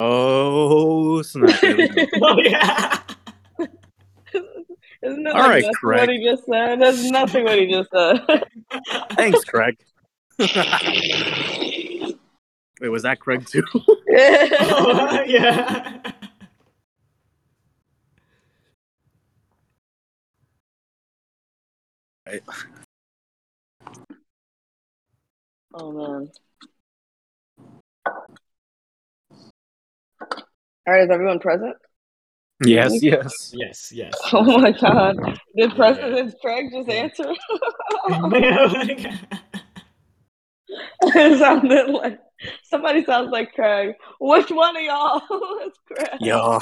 Oh snap! There we go. oh yeah. Isn't it All like right, nothing Craig. what he just said? That's nothing what he just said. Thanks, Craig. Wait, was that Craig too? Oh, yeah. Right. oh man. All right, is everyone present? Yes, yes. Yes, yes. Oh my god. Did President Craig just answer? it sounded like somebody sounds like Craig. Which one of y'all is Craig? Yo,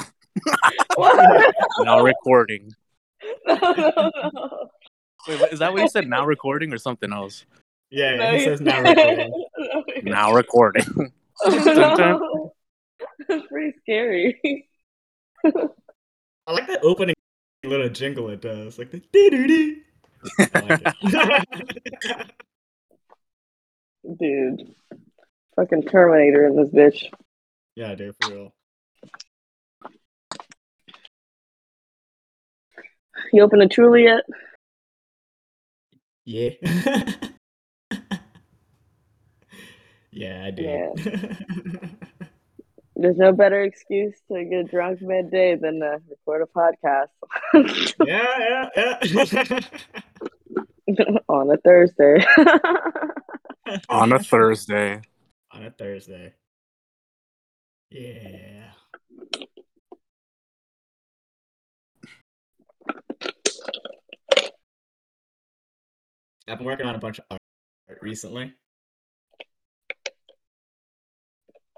What? now recording. no, no, no. Wait, is that what you said? Now recording or something else? yeah, No, he says now recording. No, you- Now recording. no. It's pretty scary. I like that opening little jingle it does, like the dee doo dee. I like it. Dude. Fucking Terminator in this bitch. yeah, dude, for real. You open a Truly yet? Yeah. yeah, I did. There's no better excuse to get drunk midday than to record a podcast yeah, yeah, yeah. on a Thursday. On a Thursday. On a Thursday. Yeah. I've been working on a bunch of art recently.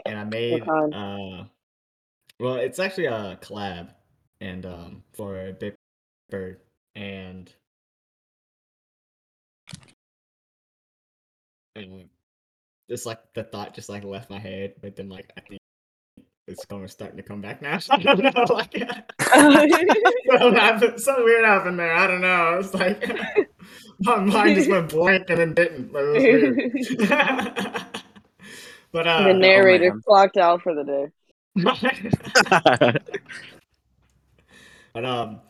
And I made kind? uh well it's actually a collab and um for Big Bird and and just like the thought just like left my head, but then like I think it's going starting to come back now. I don't know, like something happened, something weird happened there. I don't know. It's like my mind just went blank and then didn't. But it was weird. but uh, the narrator man. clocked out for the day. but um,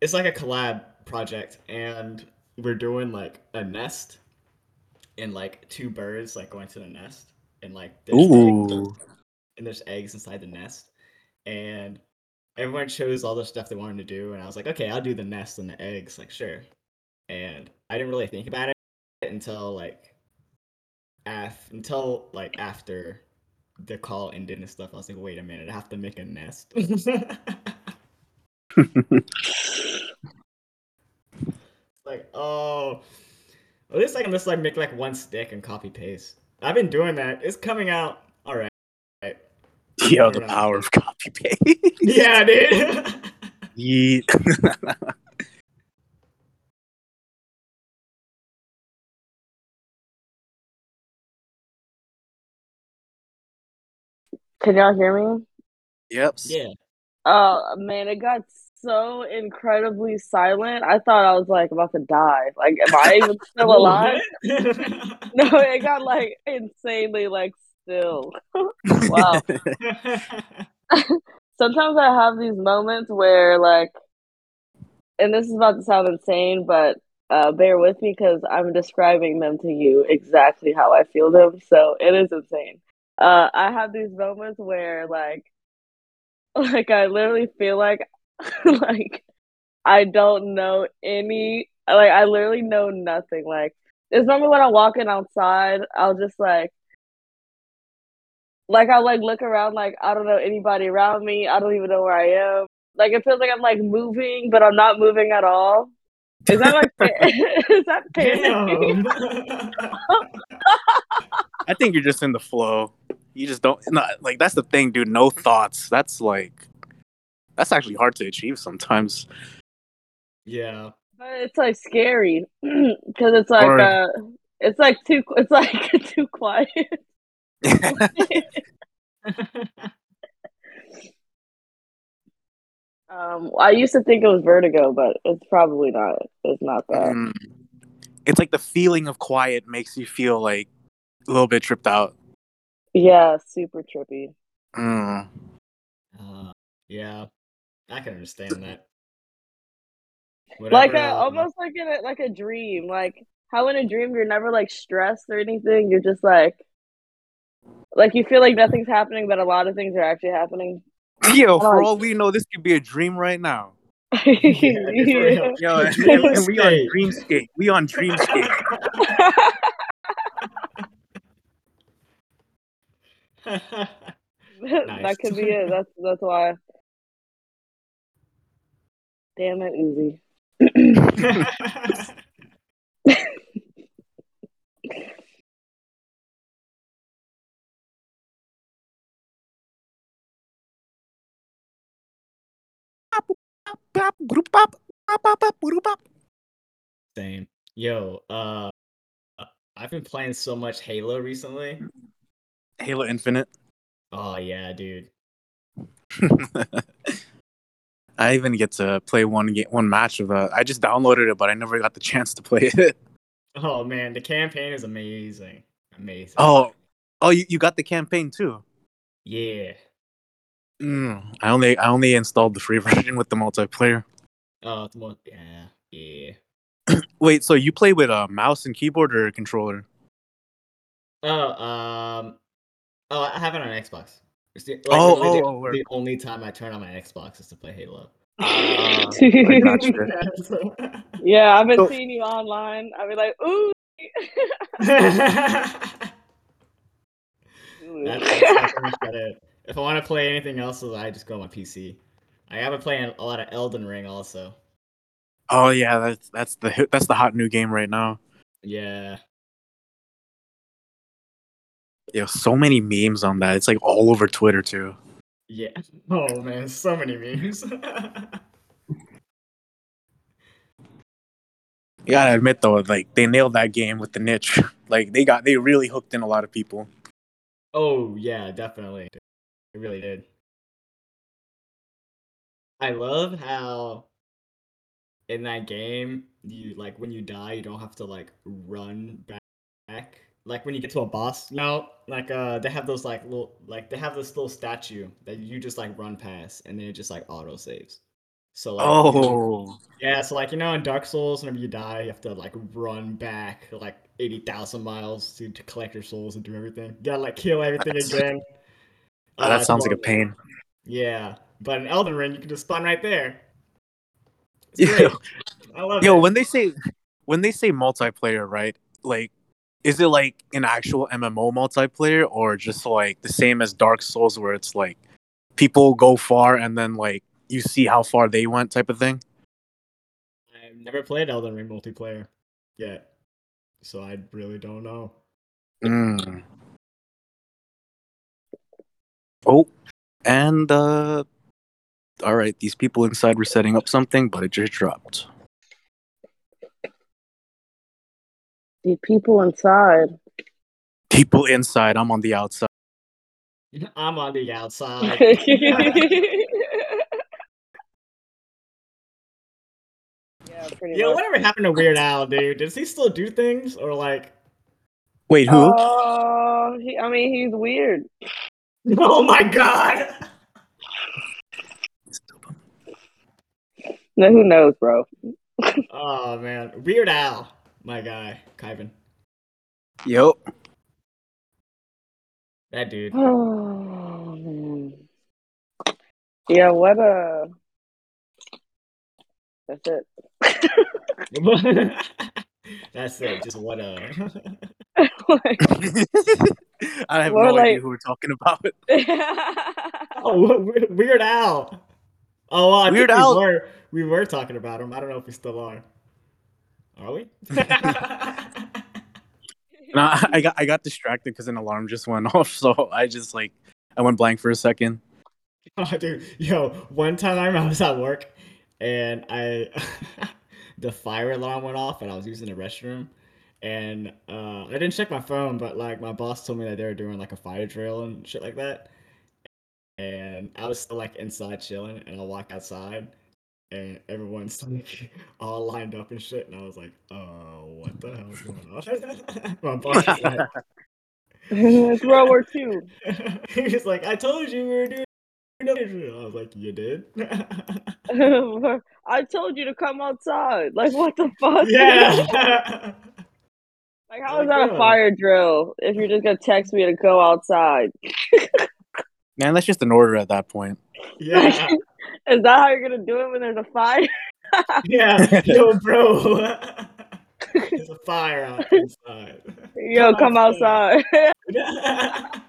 it's like a collab project, and we're doing like a nest, and like two birds like going to the nest, and like there's eggs, and there's eggs inside the nest, and everyone chose all the stuff they wanted to do, and I was like, okay, I'll do the nest and the eggs, like sure, and I didn't really think about it until like af until like after the call ended and stuff. I was like, wait a minute, I have to make a nest. like, oh, at least I can just like make like one stick and copy paste. I've been doing that. It's coming out. All right. Yo, the power of copy paste. Yeah, dude. Yeet. Can y'all hear me? yep. yeah. Oh man, it got so incredibly silent. I thought I was like about to die. Like, am I even still alive? No, it got like insanely like still. wow. Sometimes I have these moments where like, and this is about to sound insane, but uh, bear with me because I'm describing them to you exactly how I feel them. So it is insane. Uh, I have these moments where like, like I literally feel like, like I don't know any. Like I literally know nothing. Like this moment when I'm walking outside, I'll just like like I like look around like I don't know anybody around me. I don't even know where I am. Like it feels like I'm like moving, but I'm not moving at all. Is that like is that panicking? Damn. I think you're just in the flow. You just don't not like that's the thing, dude. No thoughts. That's like that's actually hard to achieve sometimes. yeah. But it's like scary because it's like Or- uh, it's like too it's like too quiet. Um, I used to think it was vertigo, but it's probably not. It's not that. Mm. It's like the feeling of quiet makes you feel like a little bit tripped out. Yeah, super trippy. Mm. Uh, yeah, I can understand that. like a uh, almost like in a like a dream. Like how in a dream you're never like stressed or anything. You're just like like you feel like nothing's happening, but a lot of things are actually happening. Yo, I for like- all we know, this could be a dream right now. Yeah, it's real. Yo, and, and we on Dreamscape. We on Dreamscape. that could be it. That's that's why. Damn it, Uzi. Same. Yo, uh, I've been playing so much Halo recently. Halo Infinite. Oh yeah, dude. I even get to play one game, one match of that. I just downloaded it, but I never got the chance to play it. Oh man, the campaign is amazing. Amazing. Oh, oh, you, you got the campaign too. yeah. Mm, I only I only installed the free version with the multiplayer. Oh, it's more. Yeah, yeah. Wait, so you play with a mouse and keyboard or a controller? Oh, um, oh, I have it on Xbox. It's the, like, Oh, literally the, oh, oh, the only time I turn on my Xbox is to play Halo. Ah, I gotcha. yeah, I've been So- seeing you online. I'll be like, ooh. that's, that's much about it. If I want to play anything else, I just go on my PC. I have been playing a lot of Elden Ring also. Oh yeah, that's that's the that's the hot new game right now. Yeah. Yeah, so many memes on that. It's like all over Twitter too. Yeah. Oh man, so many memes. You gotta admit though, like they nailed that game with the niche. Like they got they really hooked in a lot of people. oh yeah, definitely. It really did. I love how in that game you like when you die you don't have to like run back. Like when you get to a boss, know, like uh they have those like little like they have this little statue that you just like run past and then it just like auto saves. So like Oh, Yeah, so like you know in Dark Souls, whenever you die, you have to like run back like eighty thousand miles to, to collect your souls and do everything. You gotta like kill everything That's- again. Oh, that sounds like a pain. Yeah, but in Elden Ring, you can just spawn right there. It's Yeah. great. I love Yo, it. when they say when they say multiplayer, right? Like, is it like an actual MMO multiplayer or just like the same as Dark Souls, where it's like people go far and then like you see how far they went, type of thing? I've never played Elden Ring multiplayer yet, so I really don't know. Mm. Oh, and uh, all right, these people inside were setting up something, but it just dropped. The people inside. People inside, I'm on the outside. I'm on the outside. yeah, pretty Yo, much. whatever happened to Weird Al, dude? Does he still do things or like? Wait, who? Oh, he, I mean, he's weird. Oh my god! No, who knows, bro? Oh man, Weird Al, my guy, Kaivaan. Yo, That dude. Oh, man. Yeah, what uh That's it. That's it. Just what a. Like- I have More no like- idea who we're talking about. oh, We- Weird Al. Oh, well, I Weird think Al- We were, we were talking about him. I don't know if we still are. Are we? No, I I got I got distracted because an alarm just went off, so I just like I went blank for a second. Oh, dude, yo, one time I was at work and I the fire alarm went off and I was using the restroom and uh, I didn't check my phone, but like my boss told me that they were doing like a fire drill and shit like that. And I was still like inside chilling, and I walk outside, and everyone's like all lined up and shit, and I was like, "Oh, what the hell is going on?" my boss was like, it's World War Two. he was like, I told you we were doing. I was like, you did? I told you to come outside. Like, what the fuck? yeah. Like, how is that a fire drill if you're just gonna text me to go outside? Man, that's just an order at that point. Yeah. is that how you're gonna do it when there's a fire? yeah. Yo, bro. There's a fire out inside. Yo, come, come outside. outside.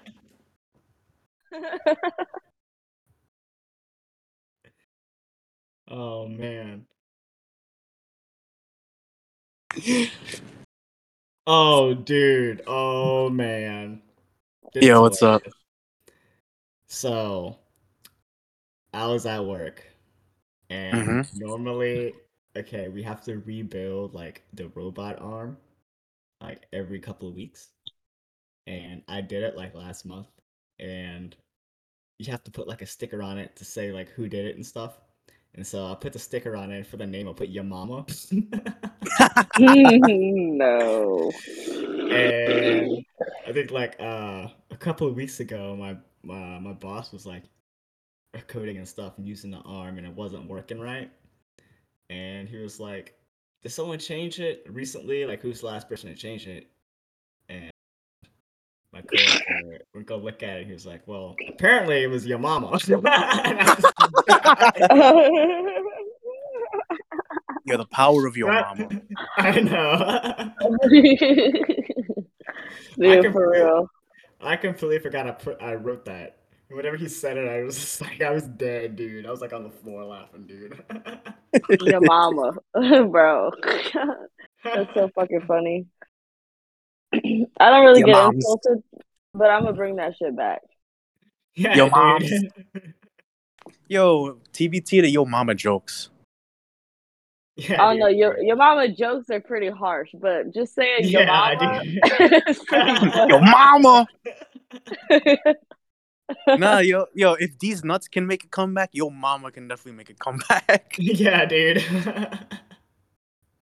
oh man. Oh dude. Oh man. This Yo, what's up? So I was at work and mm-hmm. normally okay, we have to rebuild like the robot arm like every couple of weeks. And I did it like last month and you have to put like a sticker on it to say like who did it and stuff. And so I put the sticker on it for the name. I put your mama. no. And I think like uh, a couple of weeks ago, my my my boss was like coding and stuff and using the arm, and it wasn't working right and he was like, "Did someone change it recently? Like, who's the last person to change it?" And my coworker would go look at it. He was like, "Well, apparently it was your mama." You're the power of your mama. I know. Dude, I for real. I completely forgot I put I wrote that. Whenever he said it, I was just like, I was dead, dude. I was like on the floor laughing, dude. Your mama, bro. That's so fucking funny. I don't really Your get mom's... insulted, but I'm gonna bring that shit back. Yeah, Yo, mom. Yo, TBT to your mama jokes. Yeah, oh no, your your mama jokes are pretty harsh, but just saying your yeah, mama, your mama nah, yo, yo, if these nuts can make a comeback, your mama can definitely make a comeback. yeah, dude.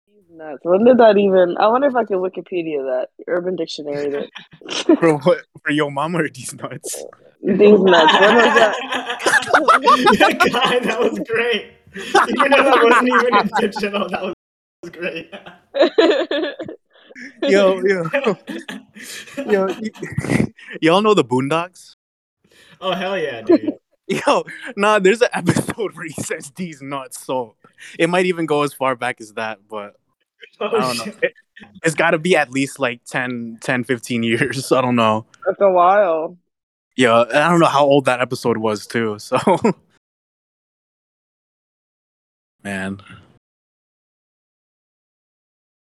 these nuts. When did that even? I wonder if I can Wikipedia that Urban Dictionary that. for what? For your mama or these nuts? These nuts. When was that? God, that was great. Even though that wasn't even intentional, that was great. yo, yo, yo, y- y'all know the Boondocks? Oh hell yeah, dude. Yo, nah, there's an episode where he says these nuts, so it might even go as far back as that, but oh, I don't know. It, has got to be at least like 10, 10, 15 years. I don't know. That's a while. Yeah, I don't know how old that episode was too. So, man,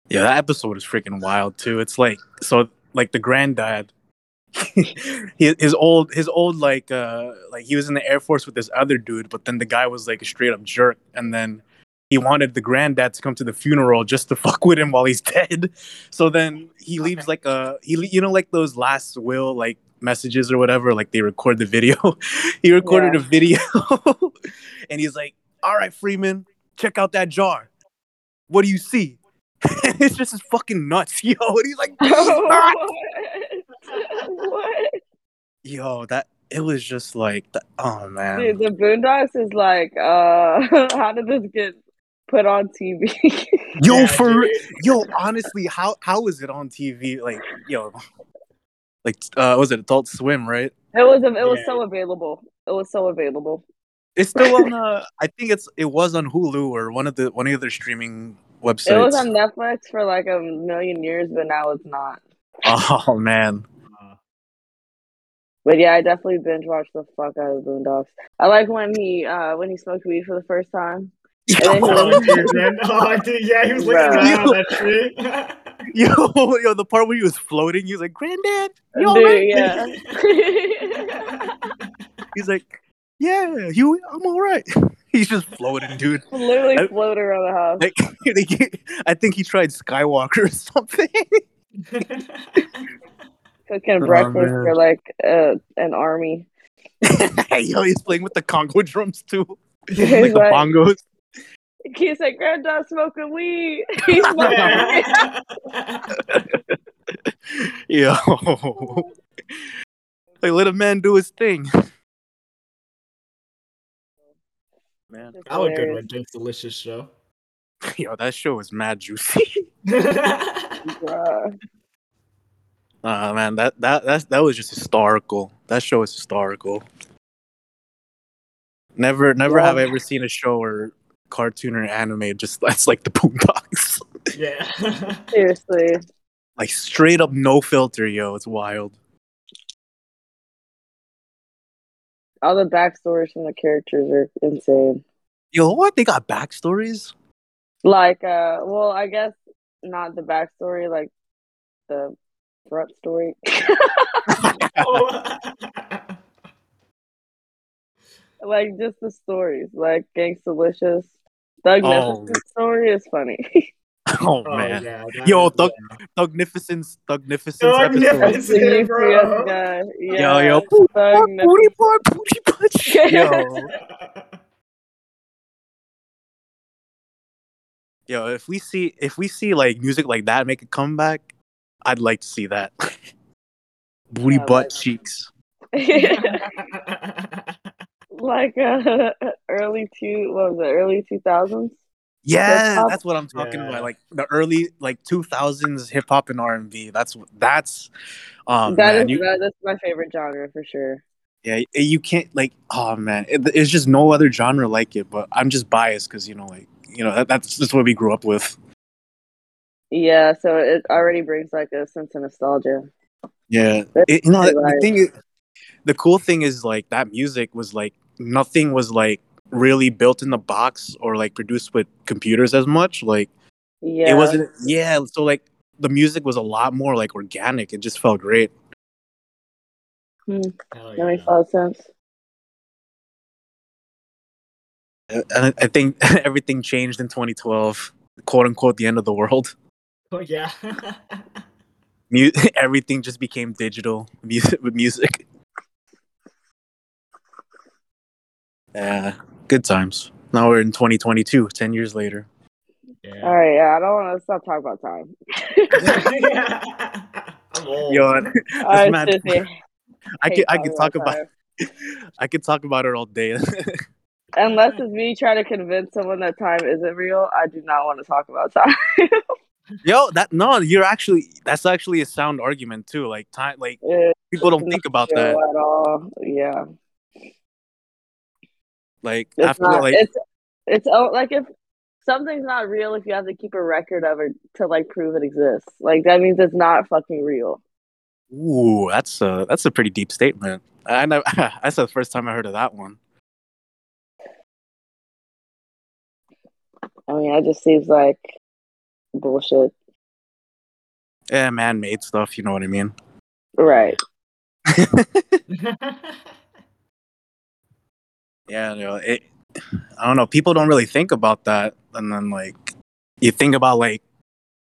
yeah, that episode is freaking wild too. It's like so, like the granddad his old his old like uh like he was in the air force with this other dude but then the guy was like a straight up jerk and then he wanted the granddad to come to the funeral just to fuck with him while he's dead. So then he leaves like a he you know like those last will like messages or whatever like they record the video. He recorded yeah. a video and he's like all right freeman check out that jar. What do you see? It's just his fucking nuts yo and he's like what? Yo, that it was just like, the, oh man. Dude, the Boondocks is like, uh, how did this get put on TV? yo, yeah, for dude. yo, honestly, how how is it on TV? Like, yo, like, uh, was it Adult Swim, right? It was. It was yeah. so available. It was so available. It's still on. Uh, I think it's. It was on Hulu or one of the one of their streaming websites. It was on Netflix for like a million years, but now it's not. Oh man. But yeah, I definitely binge watched the fuck out of Boondocks. I like when he uh when he smoked weed for the first time. oh, dude, oh, dude, yeah, he was looking around that tree. yo, yo, the part where he was floating, he was like, "Granddad, you dude, right? yeah." He's like, "Yeah, Huey, I'm all right." He's just floating, dude. Literally I, floating around the house. Like, I think he tried Skywalker or something cooking oh, breakfast man. for like uh, an army. Yo, he's playing with the Congo drums too, like the bongos. He said, "Granddad smoking weed." He's smoking weed. Yo. like let a man do his thing. Man. I would go to a Hilarious. Gangstalicious show. Yo, that show was mad juicy. Bruh. Uh man, that that that that was just historical. That show is historical. Never never Yeah. have I ever seen a show or cartoon or anime just that's like the Boondocks. yeah. Seriously. like straight up no filter, yo. It's wild. All the backstories from the characters are insane. Yo, what they got backstories? Like, uh, well, I guess not the backstory, like the front story. Like just the stories, like Gangstalicious. Doug Oh. Nichols' story is funny. Oh, Oh, man. yeah, Yo, is- Thug- Thugnificent, Thugnificent Thugnificent. episode. That's the Hey, UPS bro. guy. Yo, Yeah, yo, Thug Booty boy, booty punch. Yo. Yo, if we see if we see like music like that make a comeback, I'd like to see that. Booty Yeah, butt like- cheeks. like uh, early two, what was it? Early two thousands. Yeah, Hip-hop? that's what I'm talking Yeah. about. Like the early like 2000s hip hop and R&B. That's that's um That man, is you, that, that's my favorite genre for sure. yeah, you can't like oh man, it, it's just no other genre like it, but I'm just biased cuz you know like, you know, that, that's just what we grew up with. Yeah, so it already brings like a sense of nostalgia. Yeah. That's It, you know, pretty the right. thing is, the cool thing is like that music was like nothing was like really built in the box or like produced with computers as much. Like Yeah, it wasn't yeah, so like the music was a lot more like organic. It just felt great. Hmm. Hell That makes a lot of sense. I, I think everything changed in 2012, quote unquote, the end of the world. Oh, yeah. Mu- everything just became digital music with music. Yeah, good times. Now we're in 2022, 10 years later. yeah. All right, yeah, I don't want to stop talking about time. I'm old. Yo, right, mad- Sissy. I Hate could I talking could talk about time. I could talk about it all day. Unless it's me trying to convince someone that time isn't real, I do not want to talk about time. Yo, that no, you're actually that's actually a sound argument too. Like time, like It's people don't think about that. at all. Yeah, Like it's after not. like it's it's oh, like if something's not real, if you have to keep a record of it to like prove it exists, like that means it's not fucking real. ooh, that's a that's a pretty deep statement. I never, that's the first time I heard of that one. I mean, it just seems like bullshit. Yeah, man made stuff, you know what I mean? Right. Yeah, you know, it I don't know, people don't really think about that. And then like you think about like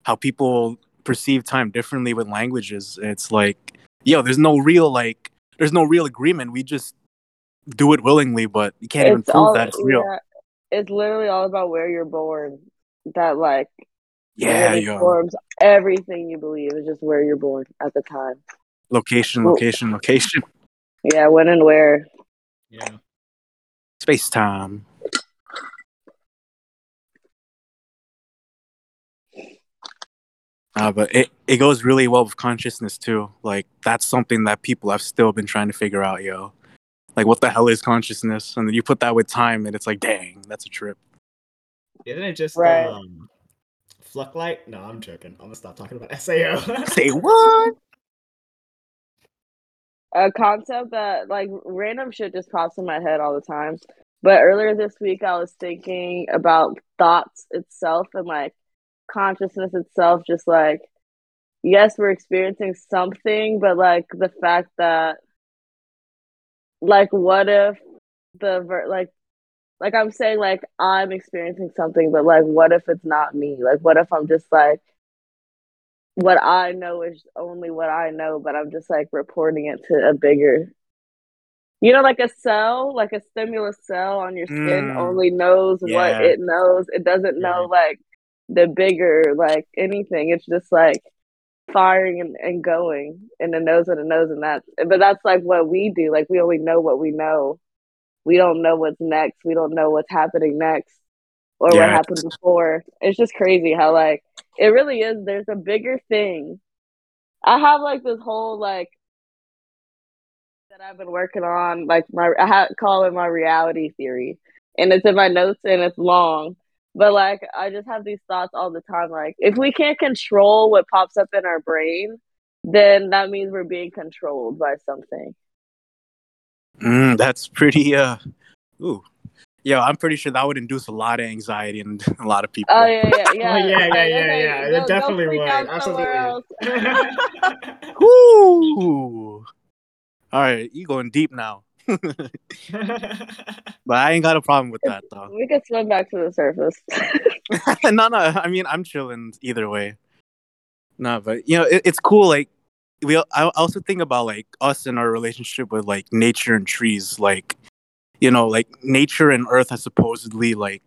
how people perceive time differently with languages. It's like, yo, there's no real like there's no real agreement. We just do it willingly, but you can't even prove all- that it's real. yeah, it's literally all about where you're born. That like Yeah, it yo. informs everything you believe. It's just where you're born at the time. Location, Well- location, location. Yeah, when and where. yeah. Space time. Uh, but it, it goes really well with consciousness too. Like that's something that people have still been trying to figure out, yo. Like what the hell is consciousness? And then you put that with time and it's like, dang, that's a trip. Isn't it just Right. um, Fluctlight? No, I'm joking. I'm gonna stop talking about SAO. Say what? A concept that like random shit just pops in my head all the time. But earlier this week, I was thinking about thoughts itself and like consciousness itself. Just like, yes, we're experiencing something, but like the fact that, like, what if the ver- like, like I'm saying, like I'm experiencing something, but like, what if it's not me? Like, what if I'm just like, what I know is only what I know, but I'm just like reporting it to a bigger you know, like a cell, like a stimulus cell on your skin Mm, only knows what it knows. It doesn't know like the bigger, like anything. It's just like firing and, and going and it knows what it knows and that's but that's like what we do. Like we only know what we know. We don't know what's next. We don't know what's happening next or what happened before. It's just crazy how like it really is there's a bigger thing. I have like this whole like that I've been working on, like my I ha- call it my reality theory, and it's in my notes and it's long. But like I just have these thoughts all the time. Like if we can't control what pops up in our brain, then that means we're being controlled by something. Mm, that's pretty. Uh, ooh, yeah, I'm pretty sure that would induce a lot of anxiety in a lot of people. Oh yeah, yeah, yeah. Oh, yeah, yeah, yeah, yeah. go- It definitely would. out somewhere else. Absolutely. Woo! All right, you going deep now. but I ain't got a problem with that though. we could swim back to the surface. no, no. I mean, I'm chilling either way. No, but you know, it, it's cool. Like we, I also think about like us and our relationship with like nature and trees. Like, you know, like nature and Earth has supposedly like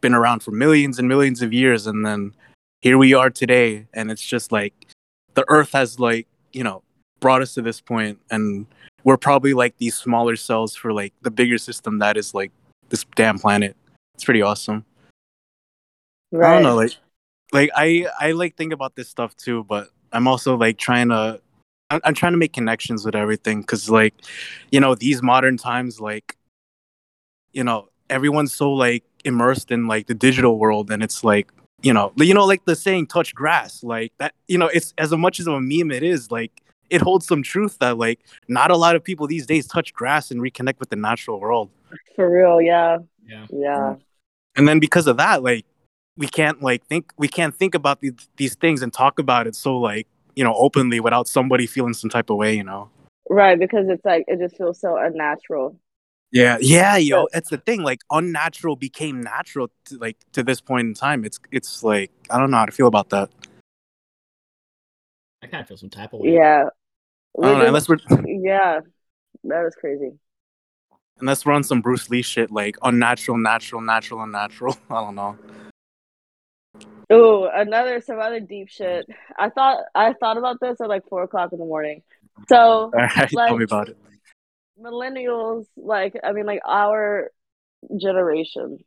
been around for millions and millions of years, and then here we are today, and it's just like the Earth has like you know brought us to this point, and we're probably like these smaller cells for like the bigger system that is like this damn planet. It's pretty awesome. I don't know, like, like I I like think about this stuff too, but I'm also like trying to, I'm, I'm trying to make connections with everything because like, you know, these modern times, like, you know, everyone's so like immersed in like the digital world, and it's like, you know, you know, like the saying "touch grass," like that, you know, it's as much as of a meme it is, like. It holds some truth that like not a lot of people these days touch grass and reconnect with the natural world. For real, yeah, yeah. yeah. and then because of that like we can't like think we can't think about these these things and talk about it so like you know openly without somebody feeling some type of way you know Right, because it's like it just feels so unnatural. yeah yeah yo it's the thing like unnatural became natural to, like to this point in time it's it's like i don't know how to feel about that I kind of feel some type of way. Yeah. I We don't know, unless we're yeah, that is crazy. unless we're on some bruce lee shit like unnatural natural natural unnatural i don't know Ooh, another some other deep shit. I thought I thought about this at like four o'clock in the morning. So right tell me about it millennials, like I mean, like our generation,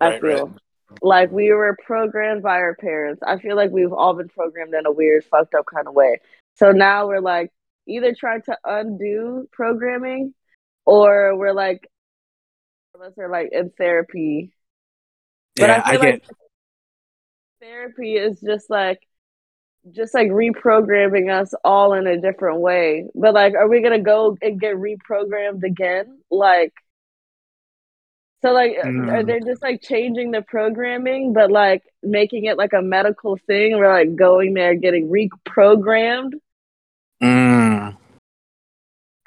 I feel right. like we were programmed by our parents. I feel like we've all been programmed in a weird, fucked up kind of way. So now we're like either trying to undo programming, or we're like, unless we're like in therapy But yeah I i, get like therapy is just like just like reprogramming us all in a different way. But like are we gonna go and get reprogrammed again? Like so like are Mm. they just like changing the programming but like making it like a medical thing? We're like going there getting reprogrammed. mm,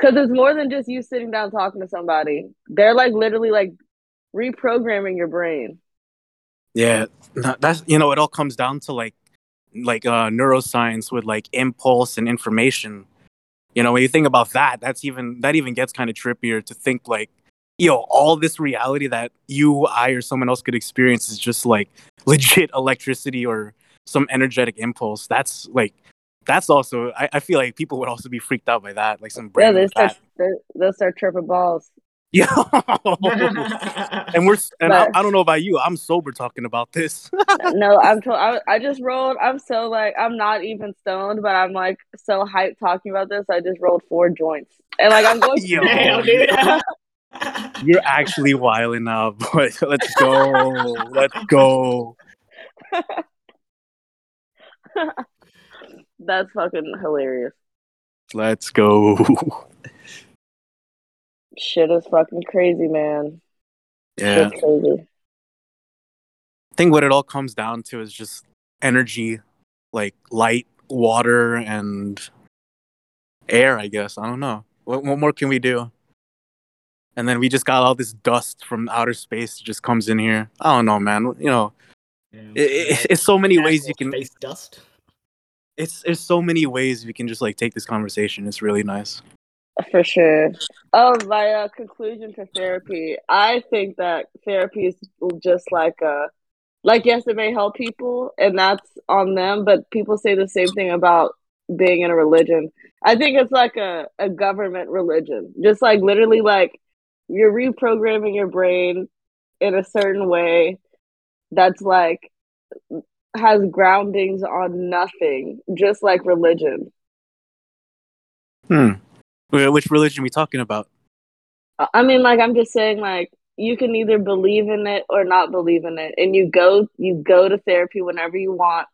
Cause it's more than just you sitting down talking to somebody. They're like literally like reprogramming your brain. Yeah, that's you know it all comes down to like like uh neuroscience with like impulse and information. You know, when you think about that, that's even that even gets kind of trippier to think like, you know, all this reality that you, I, or someone else could experience is just like legit electricity or some energetic impulse. That's like that's also I, I feel like people would also be freaked out by that, like some Yeah, they with start they'll start tripping balls. Yeah. and we're and I, I don't know about you. I'm sober talking about this. no, I'm to- I, I just rolled. I'm so like I'm not even stoned, but I'm like so hyped talking about this. I just rolled four joints, and like I'm going. Yo. Damn, dude. You're actually wilding out, boy. Let's go. Let's go. That's fucking hilarious. Let's go. Shit is fucking crazy, man. Yeah. Shit's crazy. I think what it all comes down to is just energy, like light, water, and air, I guess. I don't know. What, what more can we do? And then we just got all this dust from outer space that just comes in here. I don't know, man. You know, Yeah. it, it, it's so many ways you can. space dust. It's there's so many ways we can just like take this conversation. It's really nice. For sure. Oh, my uh, conclusion to therapy. I think that therapy is just like a, like yes, it may help people, and that's on them. But people say the same thing about being in a religion. I think it's like a, a government religion, just like literally like you're reprogramming your brain in a certain way that's like has groundings on nothing, just like religion. Hmm. Wh- Which religion are we talking about? I- I mean, like I'm just saying, like you can either believe in it or not believe in it, and you go you go to therapy whenever you want,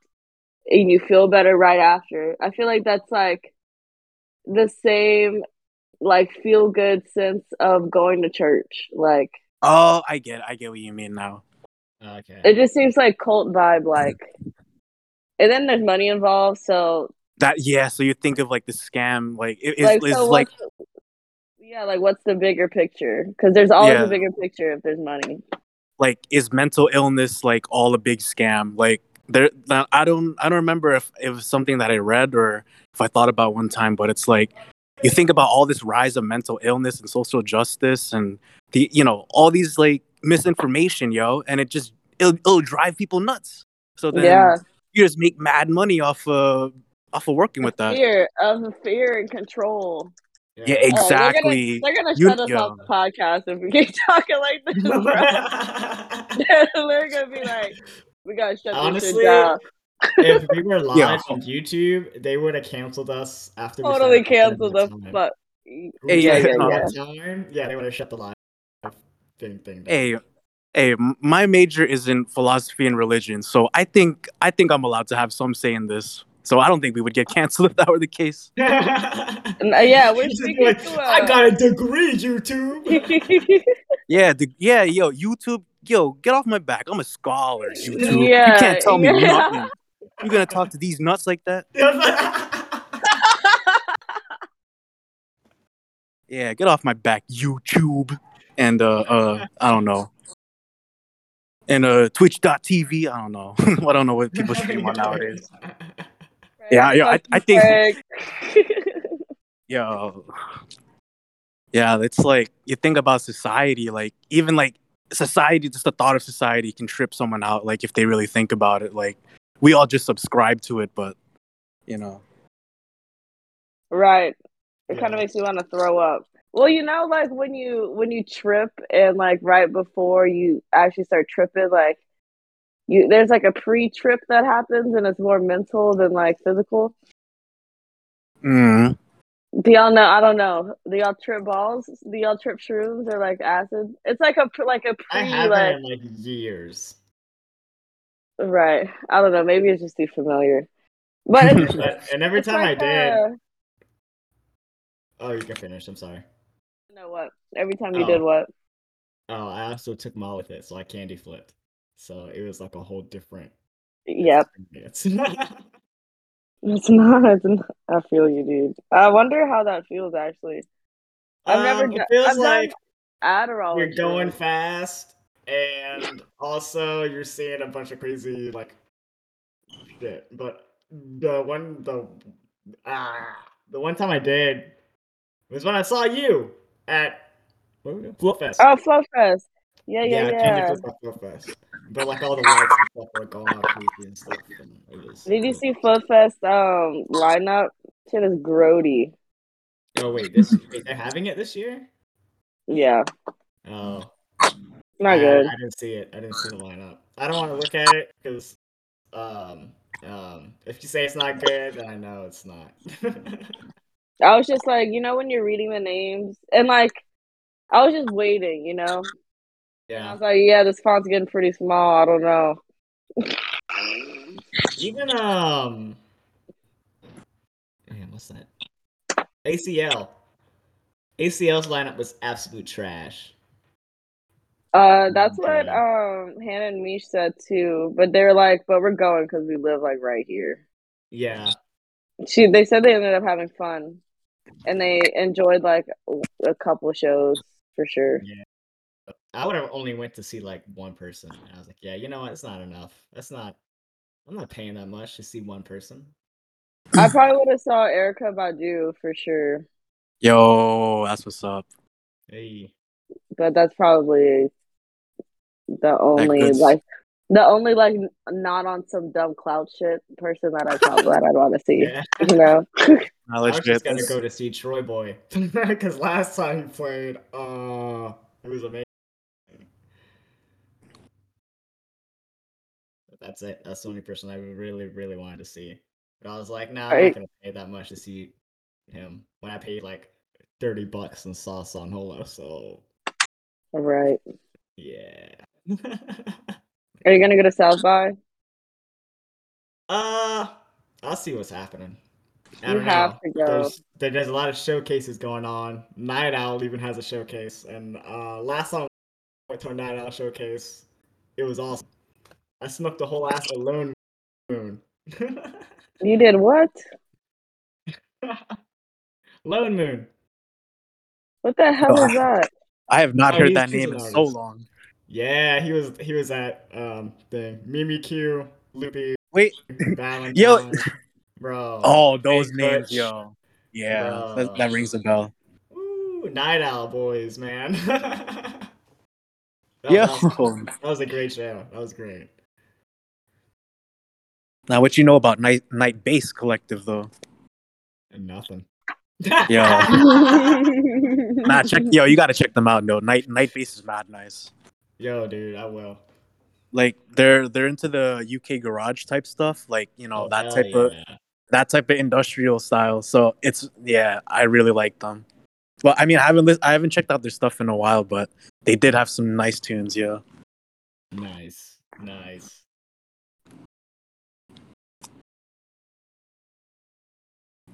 and you feel better right after. I feel like that's like the same like feel good sense of going to church. Like Oh, I get, I get what you mean now. Okay. it just seems like cult vibe, like. And then there's money involved, so That yeah. So you think of like the scam, like it is like so like yeah, like what's the bigger picture? Because there's always Yeah. a bigger picture if there's money. like is mental illness like all a big scam? Like there, I don't, I don't remember if it was something that I read or if I thought about one time, but it's like you think about all this rise of mental illness and social justice and the you know all these like misinformation, yo, and it just it'll, it'll drive people nuts. So then yeah, you just make mad money off of off of working with that. fear of fear and control. Yeah, Oh, they're gonna- exactly. they're gonna, You- shut us yeah. off the podcast if we keep talking like this, bro. they're gonna be like, we gotta shut this Honestly, shit down. if we were live Yeah. on YouTube, they would have canceled us after. Totally started canceled us, but time. Hey, yeah, yeah, yeah. yeah, they would have shut the live thing thing down. Hey, hey, my major is in philosophy and religion, so I think I think I'm allowed to have some say in this. So I don't think we would get canceled if that were the case. Uh, yeah, we're just speaking like, to, I uh, got a degree, YouTube. Yeah, the, yeah, yo, YouTube, yo, get off my back. I'm a scholar, YouTube. Yeah, you can't tell me yeah. nothing. You're gonna talk to these nuts like that? Yeah, get off my back, YouTube. And uh, uh, I don't know. And uh, Twitch.tv. I don't know. I don't know what people stream on nowadays. Yeah, yeah, I- I think- Yo. Yeah, it's like you think about society, like even like society, just the thought of society can trip someone out, like if they really think about it. Like we all just subscribe to it, but you know. Right. It kind of makes me want to throw up. Well, you know, like when you when you trip and like right before you actually start tripping, like you there's like a pre-trip that happens and it's more mental than like physical. Mm. Do y'all know? I don't know. Do y'all trip balls? Do y'all trip shrooms or like acid? It's like a like a pre haven't like in like years. right. I don't know. Maybe it's just too familiar. But and every it's time I did, uh, oh, you can finish. I'm sorry. you know what? Every time you Oh. did what? Oh, I also took Mal with it, so I candy flipped. So it was like a whole different. Yep. It's not. It's not. I feel you, dude. I wonder how that feels. Actually, I've never. Um, done, it feels I've like Adderall. you're going fast, and also you're seeing a bunch of crazy like shit. But the one the ah the one time I did was when I saw you at what was it? Flow Fest. Oh, Flow Fest. Yeah, yeah, yeah, yeah. Candy Flips at Flow Fest. But like all the lights and stuff were going out crazy and stuff. And was, Did you see Flow Fest um lineup? Shit is grody. Oh wait, this wait, they're having it this year? Yeah, Oh, not I, good. I didn't see it. I didn't see the lineup. I don't want to look at it because, um, um, if you say it's not good, then I know it's not. I was just like, you know, when you're reading the names and like, I was just waiting, you know. I was like, yeah, this font's getting pretty small. I don't know. Even um, man, what's that? ACL. ACL's lineup was absolute trash. Uh, that's what um Hannah and Mish said too. But they're like, but we're going because we live like right here. Yeah. She they said they ended up having fun, and they enjoyed like a couple shows for sure. I would have only went to see like one person. And I was like, yeah, you know what? It's not enough. That's not. I'm not paying that much to see one person. I probably would have saw Erykah Badu for sure. Yo, that's what's up. Hey. but that's probably the only like the only like not on some dumb cloud shit person that I probably that I'd want to see. Yeah. You know, I was just gonna go to see TroyBoi because last time he played, uh, it was amazing. That's it. That's the only person I really, really wanted to see. But I was like, nah, I'm not gonna pay that much to see him when I paid like thirty bucks and saw San Holo. So right? yeah. Are you gonna go to South by? Uh, I'll see what's happening. I You have know. to go. There's there, there's a lot of showcases going on. Night Owl even has a showcase, and uh, last time I went to a Night Owl showcase, it was awesome. I smoked the whole ass of Lone Moon. You did what? Lone Moon. What the hell Oh, is that? I have not Oh, heard that name in so long. Yeah, he was he was at um thing Mimi Q, Loopy, Wait, Valentine, Yo- bro. oh, those Big names, Butch. yo. Yeah, that, that rings a bell. Ooh, Night Owl boys, man. that, Yo, that was, that was a great show. That was great. Now what you know about Night Night Base Collective though? And nothing. Yo. Nah, check yo, you gotta check them out. No, Night Night Base is mad nice. Yo, dude, I will. Like they're they're into the UK garage type stuff, like you know Oh, that type of that type of industrial style. So it's yeah, I really like them. Well, I mean, I haven't lis- I haven't checked out their stuff in a while, but they did have some nice tunes. Yeah, Nice, nice.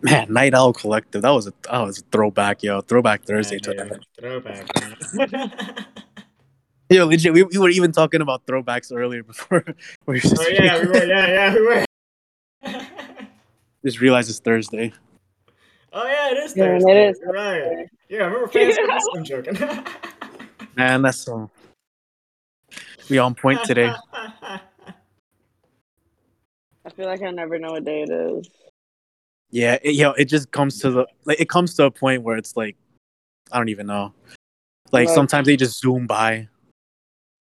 Man, Night Owl Collective. That was a that was a throwback, yo, throwback Thursday. to dude, that. Throwback. Yo, legit, we, we were even talking about throwbacks earlier before we just, oh yeah, we were. Yeah, yeah, we were. just realized it's Thursday. oh yeah, it is Yeah, Thursday. is You're right. Yeah, I remember fans? I'm joking. Man, that's so. We on point today. I feel like I never know what day it is. Yeah, it, yo, it just comes to the like it comes to a point where it's like I don't even know. Like Like- sometimes they just zoom by.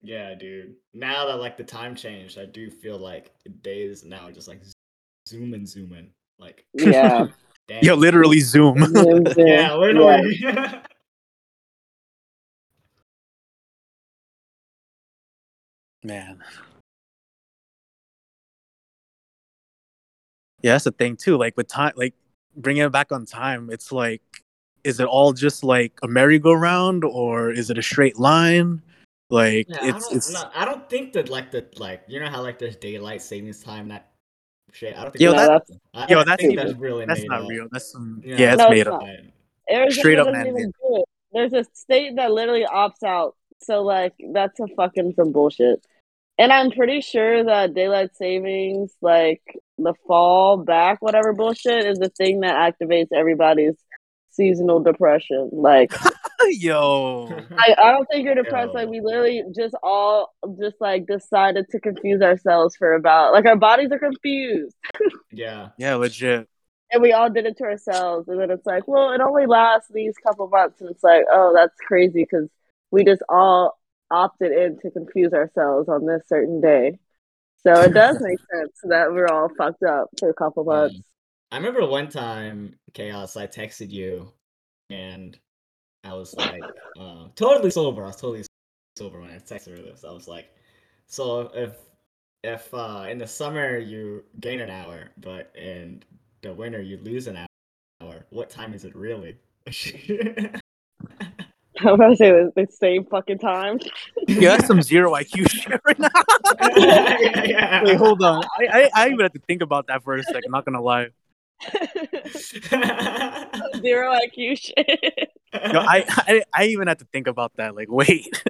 Yeah, dude. Now that like the time changed, I do feel like days now just like zoom and zoom in. Like Yeah. damn. Yo, literally zoom. Zoom, zoom. yeah, literally. Man. Yeah, that's the thing too. Like with time, like bringing it back on time, it's like, is it all just like a merry-go-round or is it a straight line? Like Yeah, I don't, it's no, I don't think that like the like you know how like there's daylight savings time that shit. I don't think Yo, that- that's I, yo, I that's think even- that's really that's made not up. real. That's some Yeah. yeah, it's No, made it's up. not. Arizona Straight up man-made. even do it. There's a state that literally opts out. So like that's a fucking some bullshit. And I'm pretty sure that daylight savings, like the fall back, whatever bullshit, is the thing that activates everybody's seasonal depression. Like Yo. I, I don't think you're depressed. Like we literally just all just like decided to confuse ourselves for about like our bodies are confused. yeah. Yeah, legit. and we all did it to ourselves and then it's like well it only lasts these couple months and it's like oh that's crazy because we just all opted in to confuse ourselves on this certain day so it does make sense that we're all fucked up for a couple months I remember one time, Chaos, I texted you and I was like, uh, totally sober. I was totally sober when I texted her this. I was like, so if if uh, in the summer you gain an hour, but in the winter you lose an hour, what time is it really? i'm gonna say the, the same fucking time Yeah, that's some zero IQ shit right now. yeah, yeah. Wait, hold on. I, I I even have to think about that for a second. Not gonna lie. zero iq shit Yo, I, I I even had to think about that. Like, wait.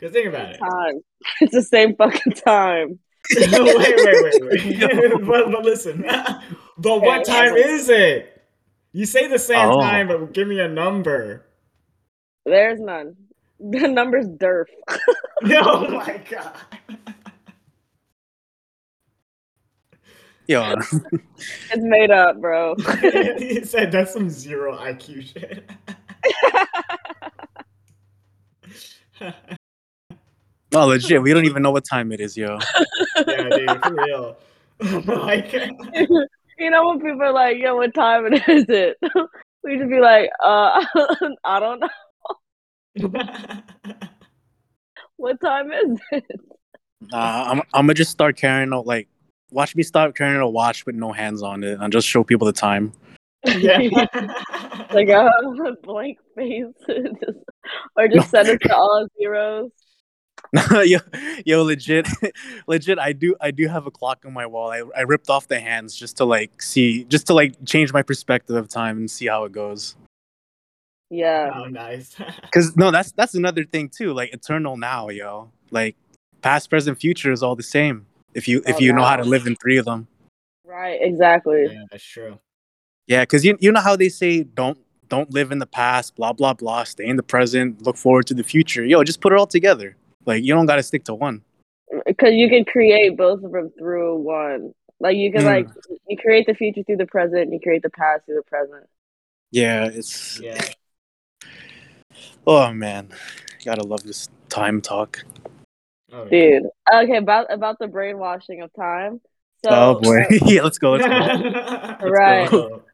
Cause think about it. time it's the same fucking time wait, wait, wait, wait. but, but listen. but what time is it? You say the same Oh. time, but give me a number. there's none the number's derf Oh my god. Yo, It's made up, bro. he said that's some zero IQ shit. oh legit, we don't even know what time it is, yo. yeah, dude, for real. Oh like, you know when people are like, "Yo, what time it is it?" We just be like, "Uh, I don't know. What time is it?" Nah, I'm I'm gonna just start carrying a like. Watch me start carrying a watch with no hands on it, and just show people the time. yeah. like a blank face, or just send it to all zeros. yo, yo, legit, legit. I do, I do have a clock on my wall. I, I ripped off the hands just to like see, just to like change my perspective of time and see how it goes. Yeah, oh, nice. Cause no, that's that's another thing too. Like eternal now, yo. Like past, present, future is all the same. If you if Oh, you know how to live in three of them. right, exactly. yeah, that's true. Yeah, cause you you know how they say don't don't live in the past, blah blah blah. Stay in the present, look forward to the future. Yo, just put it all together. Like you don't got to stick to one. Because you can create both of them through one. Like you can Mm. like you create the future through the present, and you create the past through the present. Yeah, it's Yeah. oh man, gotta love this time talk. Oh, yeah. Dude, okay, about about the brainwashing of time. So oh boy, yeah, let's go. Let's go. Let's Right. go.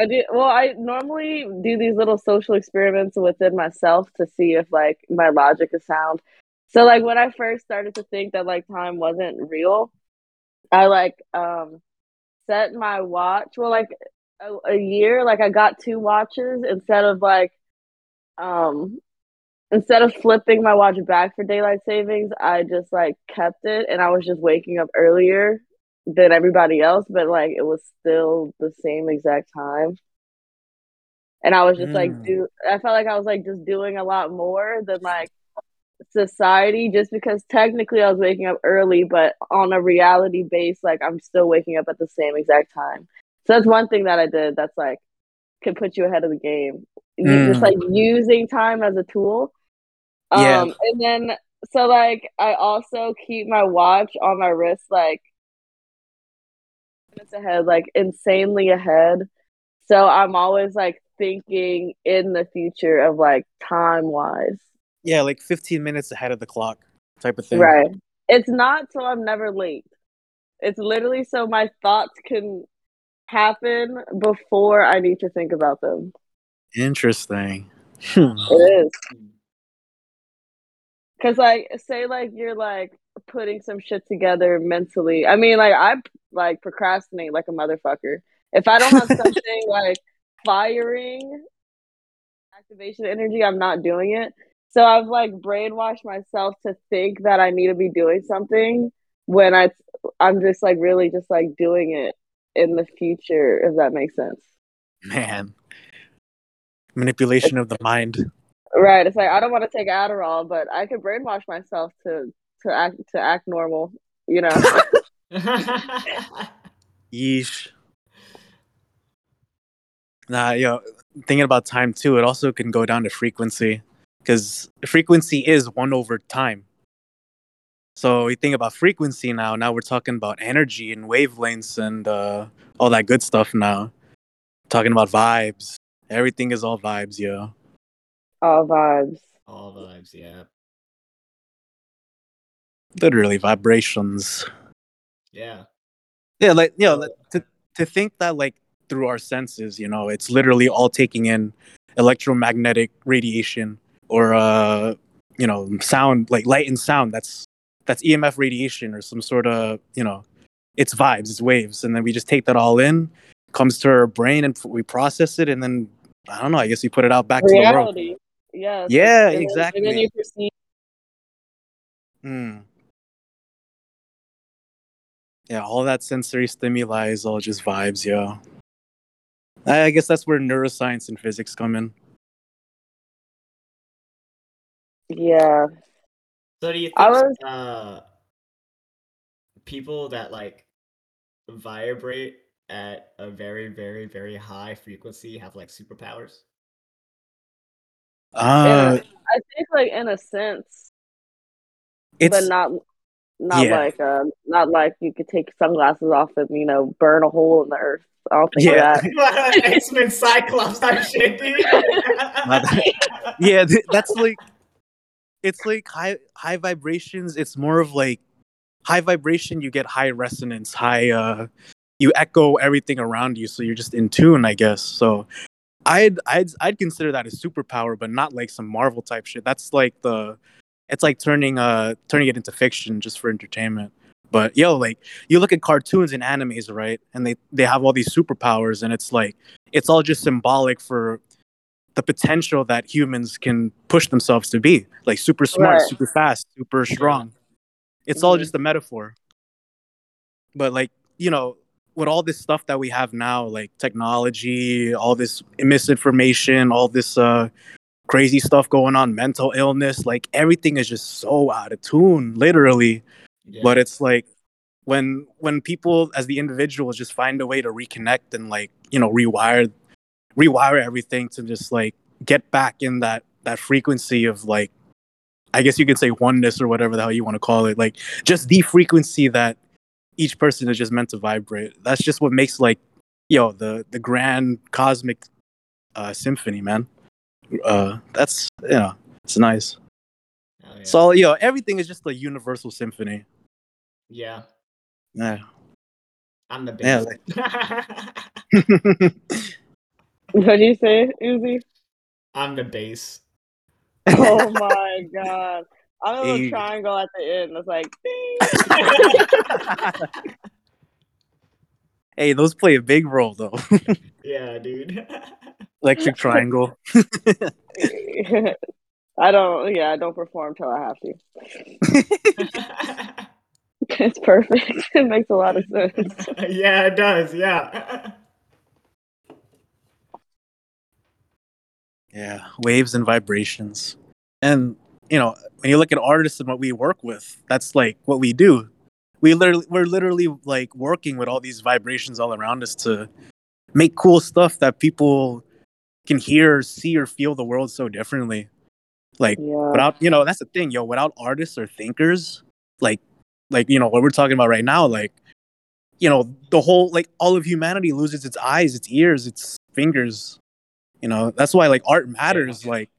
I do well. I normally do these little social experiments within myself to see if like my logic is sound. So like when I first started to think that like time wasn't real, I like um set my watch. Well, like a, a year, like I got two watches instead of like um instead of flipping my watch back for daylight savings. I just like kept it, and I was just waking up earlier than everybody else, but like it was still the same exact time. And I was just like Mm. do I felt like I was like just doing a lot more than like society just because technically I was waking up early, but on a reality base, like I'm still waking up at the same exact time. So that's one thing that I did that's like could put you ahead of the game. You just Mm. like using time as a tool. Um Yeah. and then so like I also keep my watch on my wrist like minutes ahead, like insanely ahead. So I'm always like thinking in the future of like time wise. Yeah, like 15 minutes ahead of the clock, type of thing. Right. It's not so I'm never late. It's literally so my thoughts can happen before I need to think about them. Interesting. Hmm. It is. Cause like say like you're like putting some shit together mentally. I mean like I like procrastinate like a motherfucker. If I don't have something like firing activation energy, I'm not doing it. So I've like brainwashed myself to think that I need to be doing something when I I'm just like really just like doing it in the future, if that makes sense. Man. Manipulation of the mind. Right. It's like I don't want to take Adderall, but I could brainwash myself to to act to act normal, you know. Yeesh. Nah, yo, thinking about time too, it also can go down to frequency because frequency is one over time. So you think about frequency now. Now we're talking about energy and wavelengths and uh, all that good stuff. Now talking about vibes. Everything is all vibes, yo. All vibes. All vibes, yeah. Literally vibrations. Yeah. Yeah, like you know, like, to to think that like through our senses, you know, it's literally all taking in electromagnetic radiation or uh, you know, sound like light and sound. That's that's EMF radiation or some sort of you know, it's vibes, it's waves, and then we just take that all in, comes to our brain, and we process it, and then I don't know. I guess we put it out back to the world. Yes. Yeah, then- exactly. And then you perceive Hmm. Yeah, all that sensory stimuli is all just vibes, yo. I I guess that's where neuroscience and physics come in. Yeah. So do you think I was uh people that like vibrate at a very, very, very high frequency have like superpowers? Uh, I think like in a sense, it's but not Not Yeah. like uh, not like you could take sunglasses off and you know burn a hole in the earth. I don't think Yeah. that. X Men Cyclops type shit, dude. yeah, th- that's like it's like high high vibrations. It's more of like high vibration. You get high resonance, high. uh You echo everything around you, so you're just in tune, I guess. So, I'd I'd I'd consider that a superpower, but not like some Marvel type shit. That's like the, it's like turning uh turning it into fiction just for entertainment. But yo, like you look at cartoons and animes, right? And they they have all these superpowers, and it's like it's all just symbolic for the potential that humans can push themselves to be like super smart Right. super fast super strong it's all Mhm. just a metaphor but like you know with all this stuff that we have now like technology all this misinformation all this uh crazy stuff going on mental illness like everything is just so out of tune literally Yeah. but it's like when when people as the individuals just find a way to reconnect and like you know rewire rewire everything to just like get back in that that frequency of like i guess you could say oneness or whatever the hell you want to call it like just the frequency that each person is just meant to vibrate. That's just what makes like yo the the grand cosmic uh symphony man. Uh that's you know it's nice. Hell yeah. so you know everything is just a universal symphony. Yeah, yeah. I'm the Yeah, bass. What do you say, Oozi? I'm the bass. Oh my god! I'm a little triangle at the end. It's like, hey those play a big role though yeah, dude. electric triangle I don't. Yeah, I don't perform till I have to. It's perfect. It makes a lot of sense. yeah, it does. Yeah. Yeah, waves and vibrations. And you know, when you look at artists and what we work with, that's like what we do. We literally we're literally like working with all these vibrations all around us to make cool stuff that people can hear, see or feel the world so differently. Like Yeah. without you know, that's the thing, yo, without artists or thinkers, like like you know, what we're talking about right now, like you know, the whole like all of humanity loses its eyes, its ears, its fingers. You know, that's why like art matters. Like,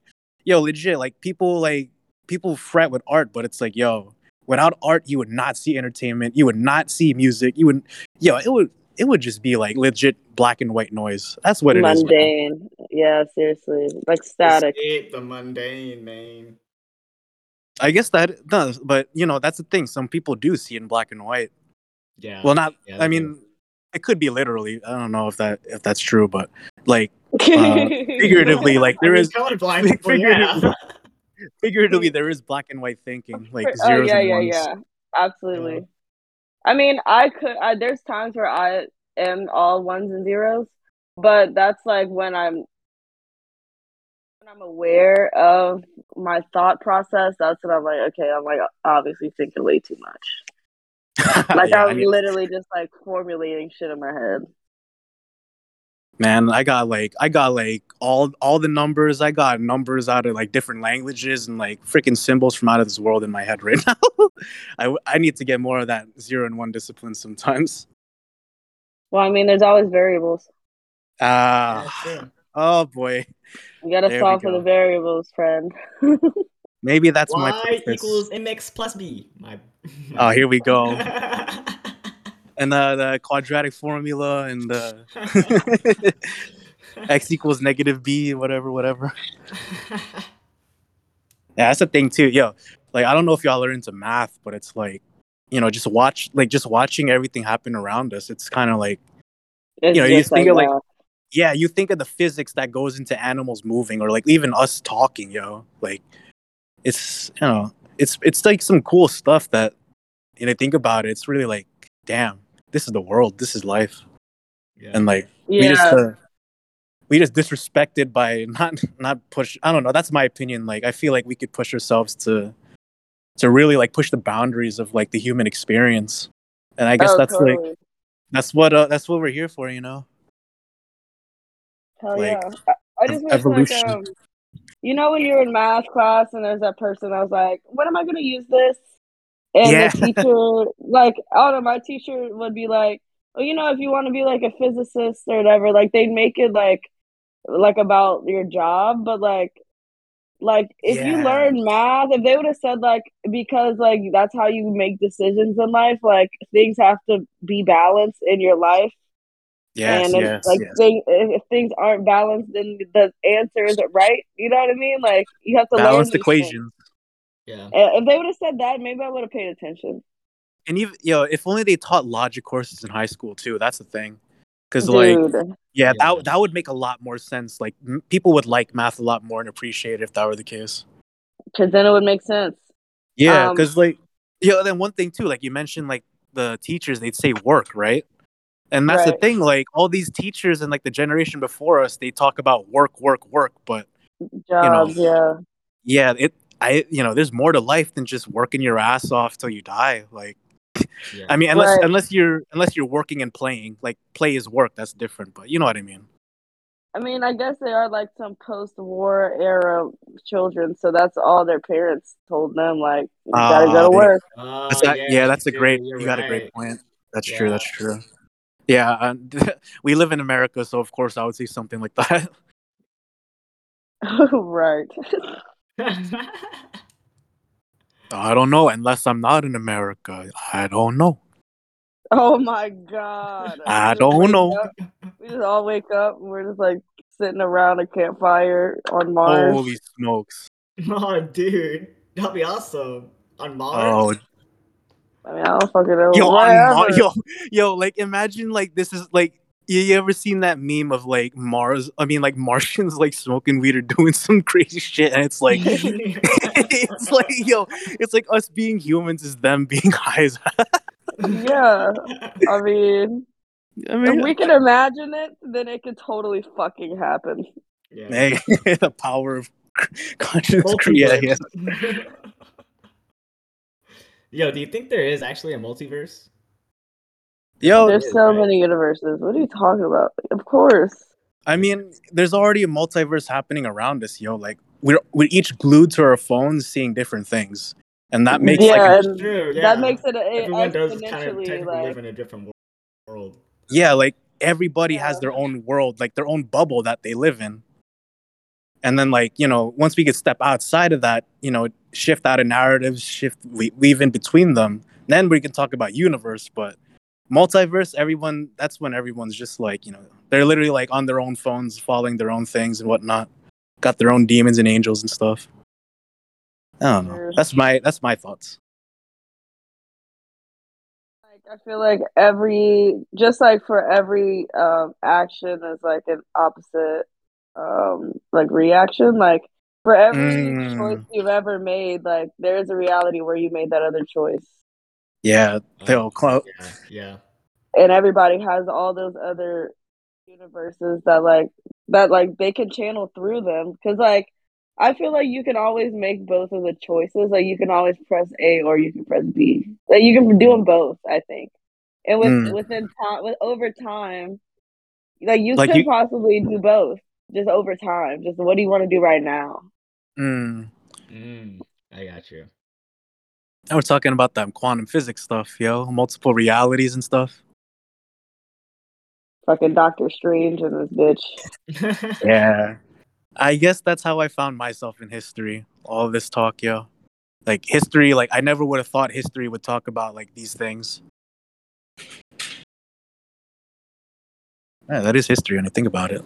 yo, legit, like people like people fret with art, but it's like, yo, without art, you would not see entertainment, you would not see music, you would yo, it would it would just be like legit black and white noise. That's what it is. man. Mundane. Yeah, seriously. Like static. Escape the mundane, man. I guess that does, but you know, that's the thing. Some people do see in black and white. Yeah. Well, not. yeah, I they do. mean, it could be literally. I don't know if that if that's true, but like uh, figuratively, like there I mean, is colorblind people, yeah. figuratively- figuratively there is black and white thinking, like oh zeros yeah, and yeah, ones. yeah. Absolutely. I mean, I could. I, there's times where I am all ones and zeros, but that's like when I'm when I'm aware of my thought process. That's when I'm like, okay, I'm like obviously thinking way too much. Like Yeah, I I'm literally just like formulating shit in my head. Man, I got like I got like all all the numbers. I got numbers out of like different languages and like freaking symbols from out of this world in my head right now. I I need to get more of that zero and one discipline sometimes. Well, I mean, there's always variables. Ah, Yeah, sure. oh boy, You gotta There we solve for the variables, friend. maybe that's my Y purpose. equals mx plus b. My. Oh, here we go. and the the quadratic formula and the uh, x equals negative b, whatever, whatever. Yeah, that's the thing too. Yo, like I don't know if y'all are into math, but it's like, you know, just watch like just watching everything happen around us. It's kind of like, It's You know, you just think of, like, that. yeah, you think of the physics that goes into animals moving, or like even us talking, yo. Like, it's you know, it's it's like some cool stuff that, you know, think about it. It's really like, damn, this is the world. This is life, yeah. and like we just uh, we just disrespected by not not push i don't know that's my opinion like i feel like we could push ourselves to to really like push the boundaries of like the human experience and i guess Oh, that's like that's what uh, that's what we're here for you know Hell like, yeah. I, I just wish evolution. like um you know when you're in math class and there's that person that was like, When am I gonna use this? And Yeah. the teacher, like, I don't know, my teacher would be like, well, you know, if you want to be like a physicist or whatever, like they'd make it like, like about your job, but like, like if you Yeah. learn math, if they would have said like because like that's how you make decisions in life, like things have to be balanced in your life. Yes, and if, yes, like yes. thing, if things aren't balanced, then the answer isn't right. You know what I mean? Like you have to Balanced things. Equations. Yeah. If they would have said that, maybe I would have paid attention. And even yo, if only they taught logic courses in high school too. That's the thing. Because like, yeah, Yeah. that that would make a lot more sense. Like, m- people would like math a lot more and appreciate it if that were the case. because then it would make sense. Yeah, Um, because like, yo, then one thing too, like you mentioned, like the teachers, they'd say work, right? And that's the thing. Like all these teachers and like the generation before us, they talk about work, work, work. But Jobs, yeah. yeah, it, I, you know, there's more to life than just working your ass off till you die. Like, yeah. I mean, unless Right. unless you're unless you're working and playing, like play is work. That's different. But you know what I mean. I mean, I guess they are like some post-war era children, so that's all their parents told them. Like, you gotta go Ah, to they- work. Oh, That's that, yeah, that's a great. you're You got a great point. That's true. That's true. Yeah, and we live in America, so of course I would say something like that. right. I don't know, unless I'm not in America. I don't know. Oh my god. I don't know. up- we just all wake up and we're just like sitting around a campfire on Mars. Holy smokes! oh, dude, that'd be awesome on Mars. Oh, I mean, I don't fucking know. yo, on Mar- yo, yo, like imagine like this is like you, you ever seen that meme of like Mars? I mean, like Martians like smoking weed or doing some crazy shit, and it's like it's like yo, it's like us being humans is them being high as yeah. I mean, I if mean, we can imagine it, then it could totally fucking happen. yeah. hey, the power of conscious creation. Multiverse. Yo, do you think there is actually a multiverse? Yo, There's so many universes. What are you talking about? Of course. I mean, there's already a multiverse happening around us, yo. Like we're we're each glued to our phones, seeing different things, and that makes Yeah, like and True, yeah. that makes it a- Everyone does kind of technically like live in a different world. yeah, like everybody has their own world, like their own bubble that they live in. And then, like you know, once we could step outside of that, you know, shift out of narratives, shift we weave in between them, then we can talk about universe. But multiverse, everyone, that's when everyone's just like, you know, they're literally like on their own phones, following their own things and whatnot, got their own demons and angels and stuff. I don't know. That's my that's my thoughts. Like I feel like every just like for every um action is like an opposite um like reaction. Like for every Mm. choice you've ever made, like there's a reality where you made that other choice. Yeah, they'll clout. Yeah, yeah. And everybody has all those other universes that like that like they can channel through them. Cause like I feel like you can always make both of the choices. Like you can always press A or you can press B. Like you can do them both. I think, and with Mm. within time, with over time, like you Like could you- possibly do both. Just over time. Just what do you want to do right now? Mm. Mm, I got you. Now we're talking about that quantum physics stuff, yo, multiple realities and stuff. Fucking Doctor Strange and this bitch. Yeah. I guess that's how I found myself in history. All this talk, yo. Like history, like I never would have thought history would talk about like these things. Yeah, that is history when I think about it.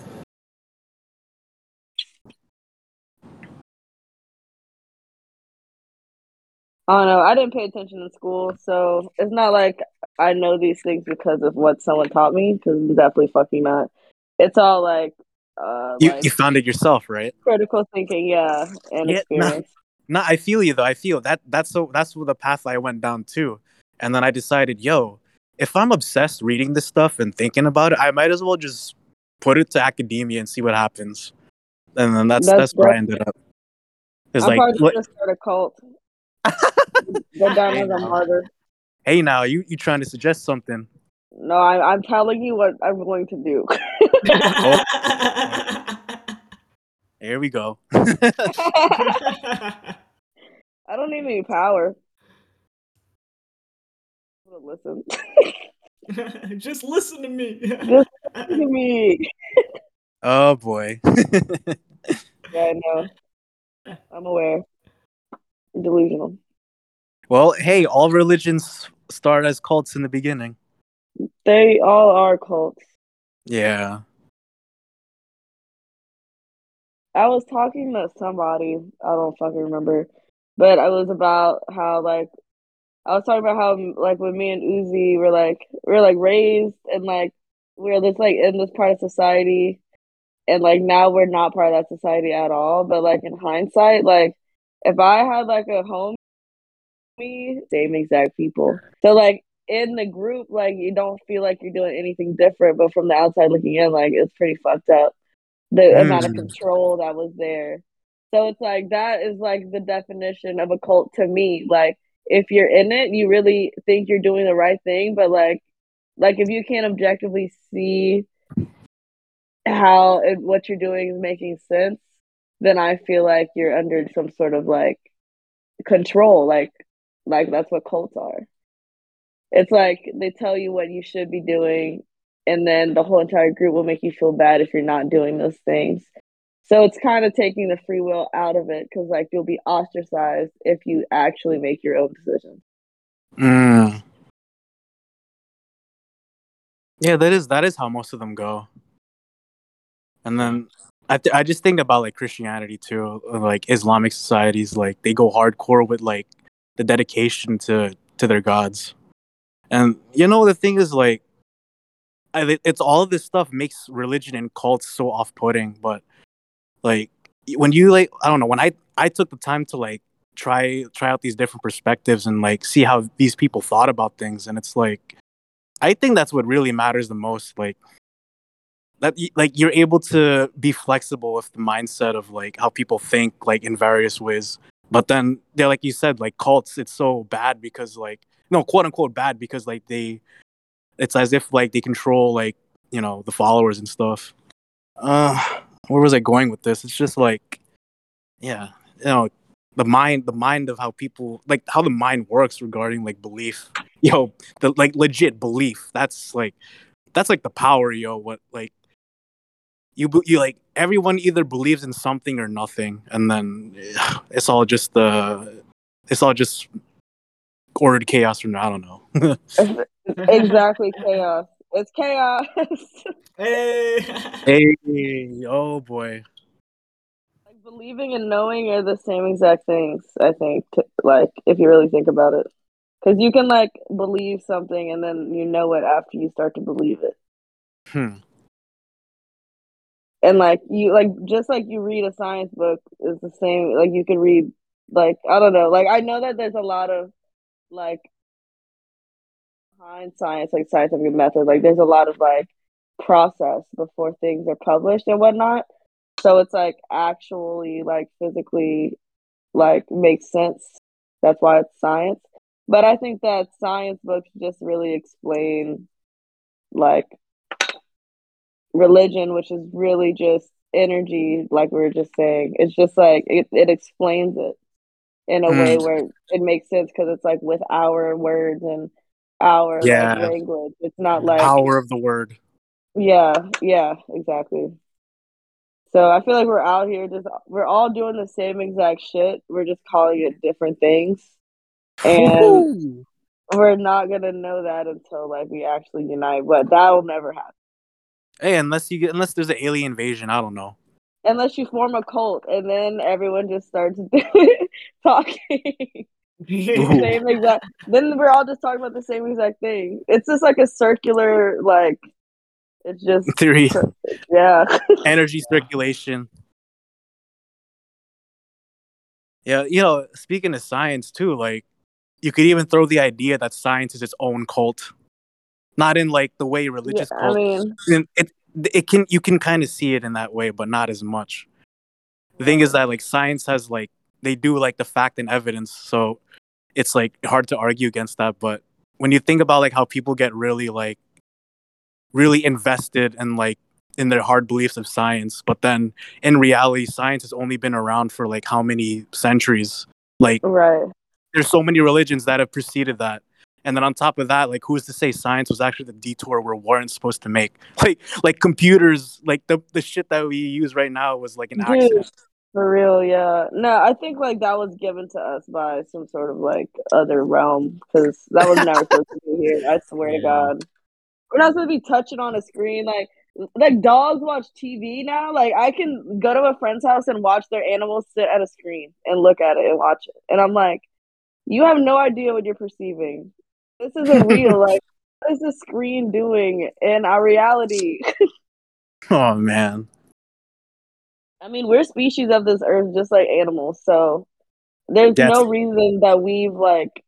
I don't know. I didn't pay attention in school, so it's not like I know these things because of what someone taught me. Because definitely fucking not. It's all like, uh, You like you found it yourself, right? critical thinking, yeah, and Yeah, experience. No, I feel you though. I feel that that's so that's the path I went down too. And then I decided, yo, if I'm obsessed reading this stuff and thinking about it, I might as well just put it to academia and see what happens. And then that's That's- that's, where I ended up. It's I'm like, probably what- gonna start a cult. Go down as a martyr. hey, now you you trying to suggest something? No, I, I'm telling you what I'm going to do. There we go. I don't need any power. listen. Just listen to me. Just Look at me. Oh boy. Yeah, I know. I'm aware. Delusional. Well, hey, all religions start as cults in the beginning. They all are cults. Yeah. I was talking to somebody, I don't fucking remember, but I was about how like I was talking about how like when me and Oozi were like we are like raised and like we are this like in this part of society and like now we're not part of that society at all. But like in hindsight, like if I had like a home me, same exact people. So like in the group, like you don't feel like you're doing anything different, but from the outside looking in, like it's pretty fucked up. The Mm. amount of control that was there. So it's like that is like the definition of a cult to me. Like if you're in it, you really think you're doing the right thing, but like like if you can't objectively see how it, what you're doing is making sense, then I feel like you're under some sort of like control. Like like that's what cults are. It's like they tell you what you should be doing, and then the whole entire group will make you feel bad if you're not doing those things. So it's kind of taking the free will out of it because like you'll be ostracized if you actually make your own decisions. Mm. Yeah, that is that is how most of them go. And then I th- I just think about like Christianity too, like Islamic societies, like they go hardcore with like the dedication to to their gods. And you know the thing is like I, it's all of this stuff makes religion and cults so off-putting, but like when you like I don't know, when I I took the time to like try try out these different perspectives and like see how these people thought about things and it's like I think that's what really matters the most. Like that, like you're able to be flexible with the mindset of like how people think, like in various ways. But then they're like you said, like cults, it's so bad because like no quote unquote bad because like they, it's as if like they control like you know the followers and stuff. Uh, where was I going with this? It's just like, yeah, you know, the mind, the mind of how people like how the mind works regarding like belief yo the like legit belief that's like that's like the power yo what like you you like everyone either believes in something or nothing and then it's all just the it's all just ordered chaos from i don't know exactly chaos. It's chaos. hey. hey oh boy like believing and knowing are the same exact things. I think. T- like if you really think about it, because you can like believe something and then you know it after you start to believe it. hmm. And like you like just like you read a science book is the same like you could read like i don't know like i know that there's a lot of like behind science like scientific method like there's a lot of like process before things are published and whatnot. So it's like actually like physically like makes sense. That's why it's science. But i think that science books just really explain like religion, which is really just energy, like we were just saying. It's just like it, it explains it in a way Mm. where it makes sense because it's like with our words and our like, language. It's not like power of the word yeah, yeah, exactly. So I feel like we're out here just we're all doing the same exact shit. We're just calling it different things. And Woo-hoo. we're not gonna know that until like we actually unite, but that'll never happen. Hey unless you get unless there's an alien invasion i don't know. Unless you form a cult and then everyone just starts talking. Ooh. same exact then we're all just talking about the same exact thing. It's just like a circular like it's just theory. yeah. Energy circulation. Yeah, you know, speaking of science too, like you could even throw the idea that science is its own cult, not in like the way religious Yeah, I mean it it can you can kind of see it in that way, but not as much. The thing is that like science has like they do like the fact and evidence, so it's like hard to argue against that. But when you think about like how people get really like really invested in like in their hard beliefs of science, but then in reality, science has only been around for like how many centuries? Like right there's so many religions that have preceded that And then on top of that, like who's to say science was actually the detour we weren't supposed to make? Like like computers, like the the shit that we use right now was like an Dude. accident. For real, yeah. No, I think like that was given to us by some sort of like other realm because that was never supposed to be here. I swear to God, we're not supposed to be touching on a screen. Like, like dogs watch TV now. Like, I can go to a friend's house and watch their animals sit at a screen and look at it and watch it, and I'm like, you have no idea what you're perceiving. This isn't real. like, what is the screen doing in our reality? Oh man. I mean, we're species of this earth just like animals, so there's Yes. no reason that we've like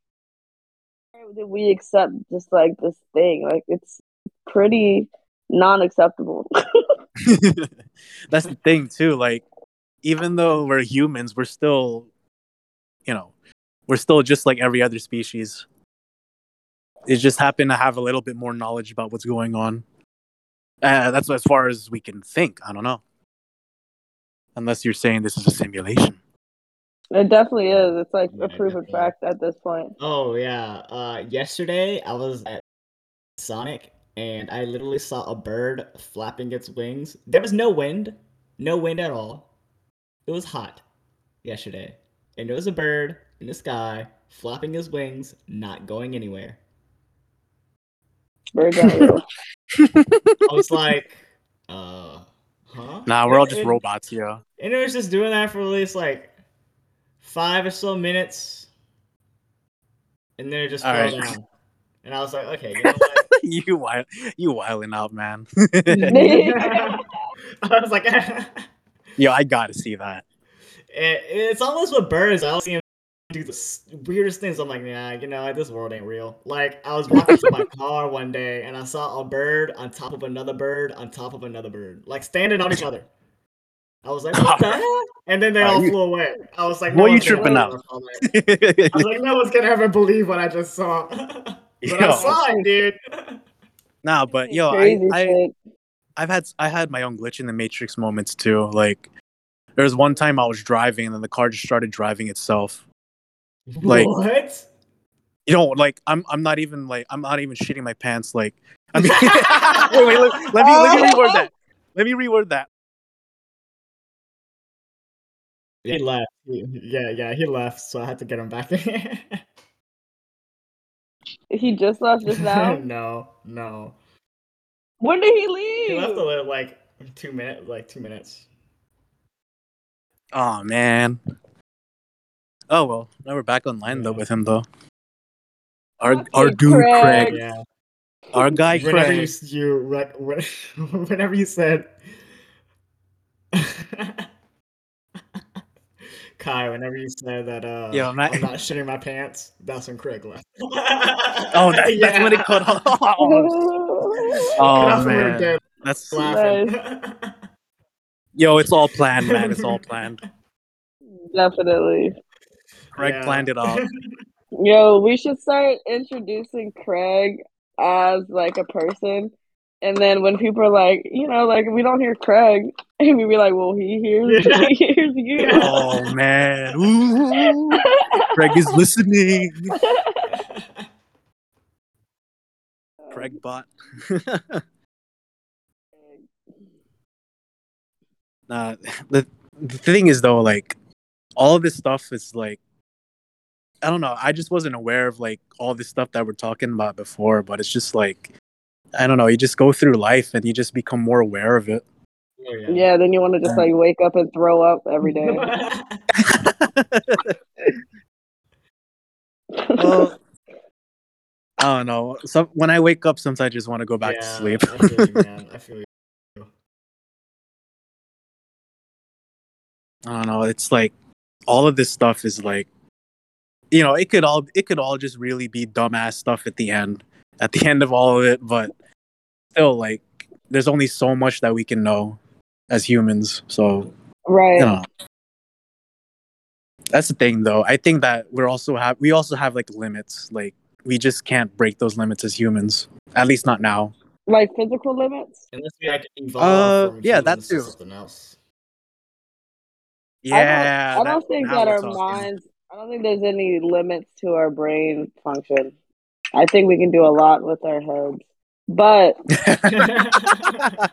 that we accept just like this thing. Like it's pretty non-acceptable. That's the thing too. Like, even though we're humans, we're still, you know, we're still just like every other species. It just happened to have a little bit more knowledge about what's going on. Uh, that's as far as we can think. I don't know. Unless you're saying this is a simulation. it definitely is. It's like Yeah, a proven fact at this point. Oh yeah. Uh, yesterday I was at Sonic and I literally saw a bird flapping its wings. There was no wind, no wind at all. It was hot yesterday, and there was a bird in the sky flapping his wings, not going anywhere. Birds are. I was like, uh, huh? Nah, we're all just And- robots, yeah. And it was just doing that for at least like five or so minutes, and then it just All fell right. down. And I was like, okay, you know what? you wild, you wilding out, man. I was like, Yo, I gotta see that. it, it's almost what birds. I see them do the weirdest things. I'm like, nah, you know, this world ain't real. Like, I was walking to my car one day and I saw a bird on top of another bird on top of another bird, like standing on each other. I was like, what the hell? And then they all you- flew away. I was like, Boy, you one's gonna tripping out. I saw that. I was like, no one's gonna ever believe what I just saw. but I saw it, dude. nah, but yo, I, I. I've had I had my own glitch in the matrix moments too. Like there was one time I was driving and then the car just started driving itself. Like- what? You know, like I'm I'm not even like I'm not even shitting my pants. Like I mean, wait, wait, let, let me let me oh. reword that. Let me reword that. He left. Yeah, yeah, he left, so I had to get him back. He just left just now. no, no. when did he leave? He left a little, like two minutes, like two minutes. Oh man. Oh well, now we're back online though with him though. Our Fucking our dude Craig. Craig, Yeah. our guy whenever Craig. s- you re- when- whenever you said Kai, whenever you said that uh Yo, Matt- I'm not shitting my pants, that's when Craig left. Oh, that, that's when it cut off. oh, Oh That's when we were man, dead that's laughing. yo. It's all planned, man. It's all planned. Definitely. Craig Yeah. planned it all. Yo, we should start introducing Craig as like a person. And then when people are like, you know, like we don't hear Craig, and we be like, well, he hears, Yeah. he hears you. Oh man, Ooh, Craig is listening. Craig um, bot. nah, the the thing is though, like all of this stuff is like I don't know. I just wasn't aware of like all this stuff that we're talking about before, but it's just like I don't know. You just go through life and you just become more aware of it. Oh, Yeah, then you want to just like wake up and throw up every day. well, I don't know. So when I wake up, sometimes I just want to go back to sleep. I feel you, man. I feel you. I don't know. It's like all of this stuff is like, you know, it could all it could all just really be dumbass stuff at the end, at the end of all of it. But still, like, there's only so much that we can know as humans. So right. you know, that's the thing, though. I think that we're also have we also have like limits. Like we just can't break those limits as humans. At least not now. Like physical limits. Unless we like evolve Uh, from yeah, that's humans too. something else. Yeah, I don't, I don't that- think now that our talking. minds. I don't think there's any limits to our brain function. I think we can do a lot with our heads. But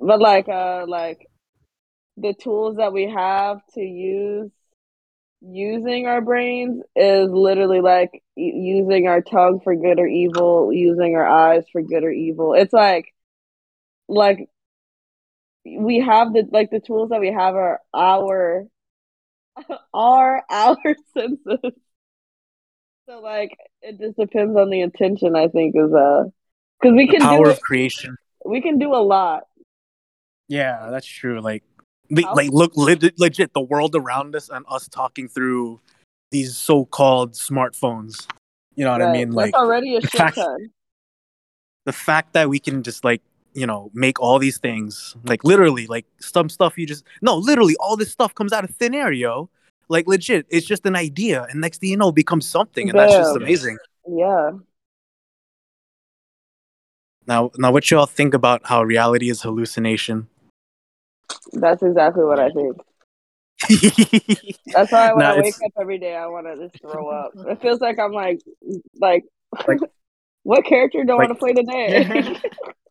but like uh like the tools that we have to use using our brains is literally like using our tongue for good or evil, using our eyes for good or evil. It's like like we have the like the tools that we have are our are our senses. So like it just depends on the intention. I think is uh because we can power do of creation. we can do a lot. Yeah, that's true. Like, like look legit, legit the world around us and us talking through these so-called smartphones. You know what I mean? Like That's already a the shit fact- ton. the fact that we can just like you know make all these things like literally like some stuff you just no literally all this stuff comes out of thin air yo like legit it's just an idea and next thing you know it becomes something and that's just amazing Yeah. now now what y'all think about how reality is hallucination That's exactly what I think. That's why when Nah, I wake it's- up every day, I want to just throw up. It feels like I'm like, like, Like- what character do I like- want to play today?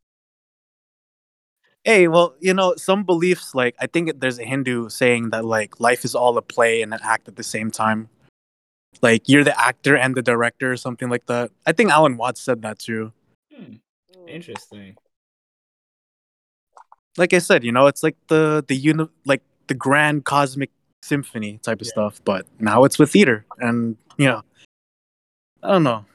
hey well you know some beliefs like i think there's a hindu saying that like life is all a play and an act at the same time like you're the actor and the director or something like that i think alan watts said that too Hmm, interesting. like I said, you know, it's like the the uni- like the grand cosmic symphony type of Yeah. stuff, but now it's with theater, and you know, I don't know.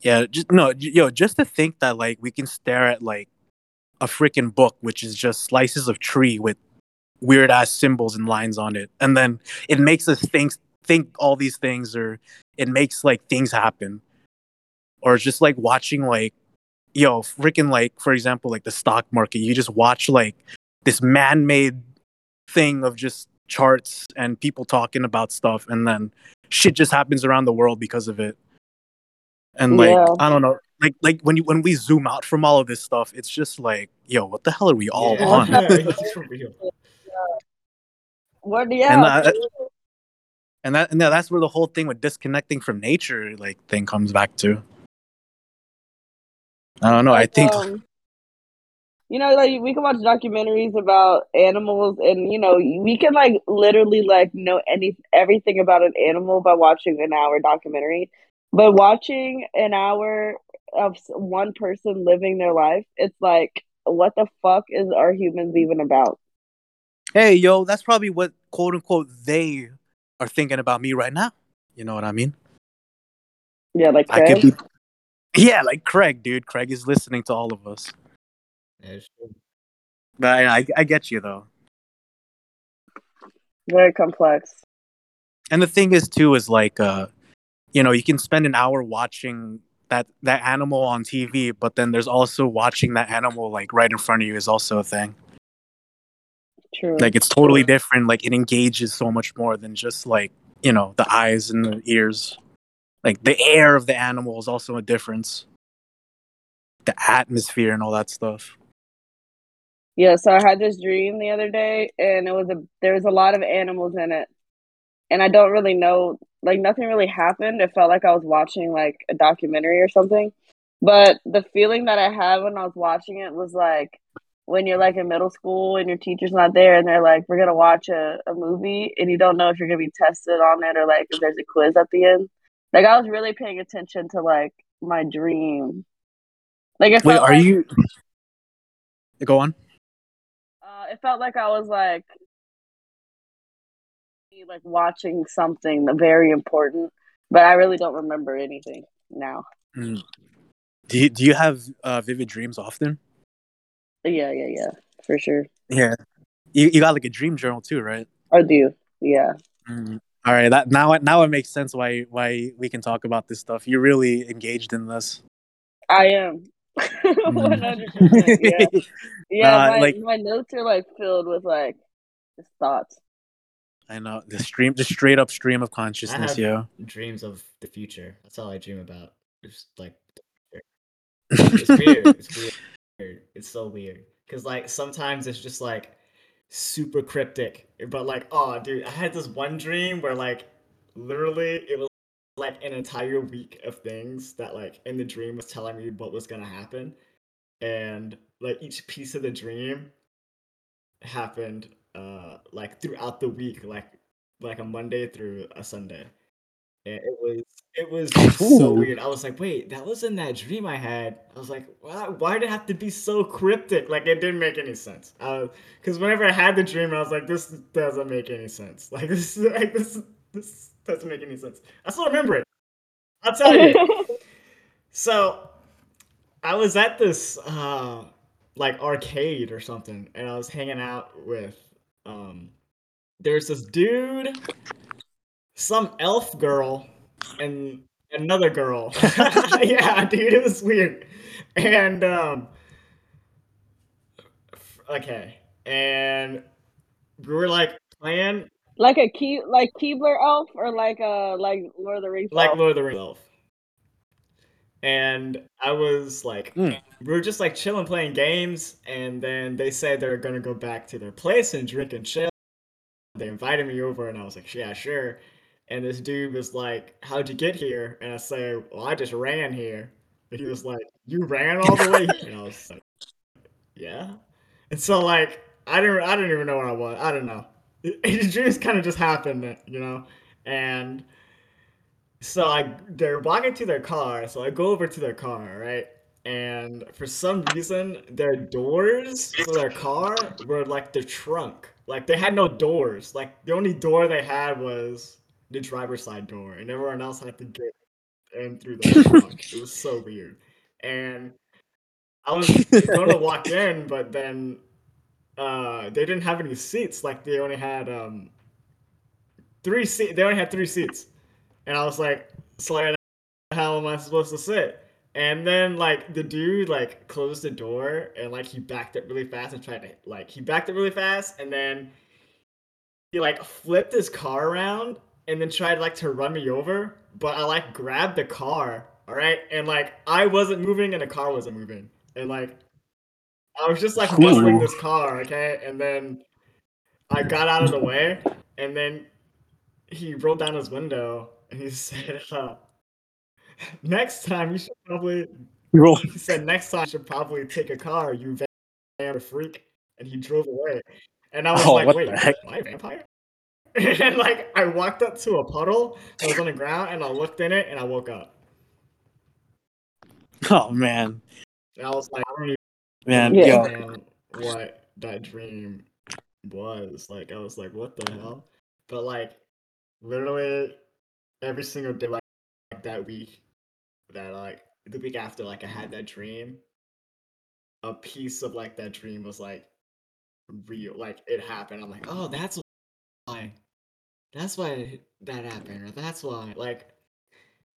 Yeah, just no, yo, just to think that like we can stare at like a freaking book, which is just slices of tree with weird ass symbols and lines on it, and then it makes us think think all these things, or it makes like things happen, or just like watching like yo, freaking like for example, like the stock market, you just watch like this man-made thing of just charts and people talking about stuff, and then shit just happens around the world because of it. And like Yeah. I don't know, like like when you when we zoom out from all of this stuff, it's just like, yo, what the hell are we all Yeah. on? It's for real. what? Yeah. And that- and that and yeah, that's where the whole thing with disconnecting from nature like thing comes back to. I don't know. I think um, you know, like we can watch documentaries about animals, and you know, we can like literally like know any everything about an animal by watching an hour documentary. But watching an hour of one person living their life, it's like, what the fuck is our humans even about? hey, yo, that's probably what quote unquote they are thinking about me right now. You know what I mean? Yeah, like I could be, yeah, like Craig, dude. Craig is listening to all of us. Yeah, it's. But I, I, I get you though. very complex. And the thing is too is like, uh, you know, you can spend an hour watching that that animal on TV, but then there's also watching that animal like right in front of you is also a thing. True. Like it's totally different. Like it engages so much more than just like you know the eyes and the ears. Like the air of the animal is also a difference. The atmosphere and all that stuff. Yeah, so I had this dream the other day, and it was a there was a lot of animals in it, and I don't really know, like nothing really happened. It felt like I was watching like a documentary or something, but the feeling that I had when I was watching it was like when you're like in middle school and your teacher's not there, and they're like, "We're gonna watch a, a movie," and you don't know if you're gonna be tested on it or like if there's a quiz at the end. Like I was really paying attention to like my dream. Like it Wait, are like- you? Go on. Uh, it felt like I was like like watching something very important, but I really don't remember anything now. Mm. Do you, do you have uh, vivid dreams often? Yeah, yeah, yeah, for sure. Yeah. You you got like a dream journal too, right? I do. Yeah. Mm. All right. That now it now it makes sense why why we can talk about this stuff. You're really engaged in this. I am. One hundred percent. Yeah. Yeah. Nah, my, like- my notes are like filled with like just thoughts. I know the stream, the straight up stream of consciousness. Yeah. dreams of the future. That's all I dream about. It's like it's weird. It's weird. It's so weird. Cause like sometimes it's just like super cryptic, but like oh dude, I had this one dream where like literally it was like an entire week of things that like in the dream was telling me what was gonna happen, and like each piece of the dream happened uh like throughout the week, like like a Monday through a Sunday. And it was it was so weird. I was like, wait, that was in that dream I had. I was like, why why did it have to be so cryptic? Like it didn't make any sense. Because whenever I had the dream, I was like, this doesn't make any sense. Like this like this this doesn't make any sense. I still remember it. I'll tell you. So I was at this uh like arcade or something, and I was hanging out with um there's this dude, some elf girl, and another girl. yeah, dude, it was weird. And um okay. And we were like playing like a key, like Keebler elf, or like a like Lord of the Rings. like elf? Lord of the Rings elf. And I was like, Mm. we were just like chilling, playing games, and then they said they're gonna go back to their place and drink and chill. They invited me over, and I was like, yeah, sure. And this dude was like, how'd you get here? And I say, well, I just ran here. And he was like, you ran all the way here? And I was like, yeah. And so like, I didn't, I didn't even know where I was. I don't know. It, it just kind of just happened, you know. And so I they're walking to their car, so I go over to their car, right? And for some reason, their doors for their car were like the trunk. Like they had no doors. Like the only door they had was the driver's side door, and everyone else had to get in through the trunk. It was so weird. And I was going to walk in, but then uh, they didn't have any seats. Like they only had um, three seats. They only had three seats. And I was like, like, how am I supposed to sit? And then like the dude like closed the door and like he backed it really fast and tried to like he backed it really fast and then he like flipped his car around and then tried like to run me over. But I like grabbed the car, all right, and like I wasn't moving and the car wasn't moving, and like I was just like muscling this car, okay, and then I got out of the way, and then he rolled down his window he said, uh, "Next time you should probably." You roll. He said, "Next time you should probably take a car, you vampire freak." And he drove away, and I was Oh, like, what "Wait, am I a vampire?" and like I walked up to a puddle that was on the ground, and I looked in it, and I woke up, Oh man, and I was like, "I don't even man, Yeah. yo, what that dream was." Like, I was like, "What the hell?" But like, literally every single day, like, like that week, that like the week after, like I had that dream, a piece of like that dream was like real, like it happened. I'm like, oh, that's why, that's why that happened, or that's why, like,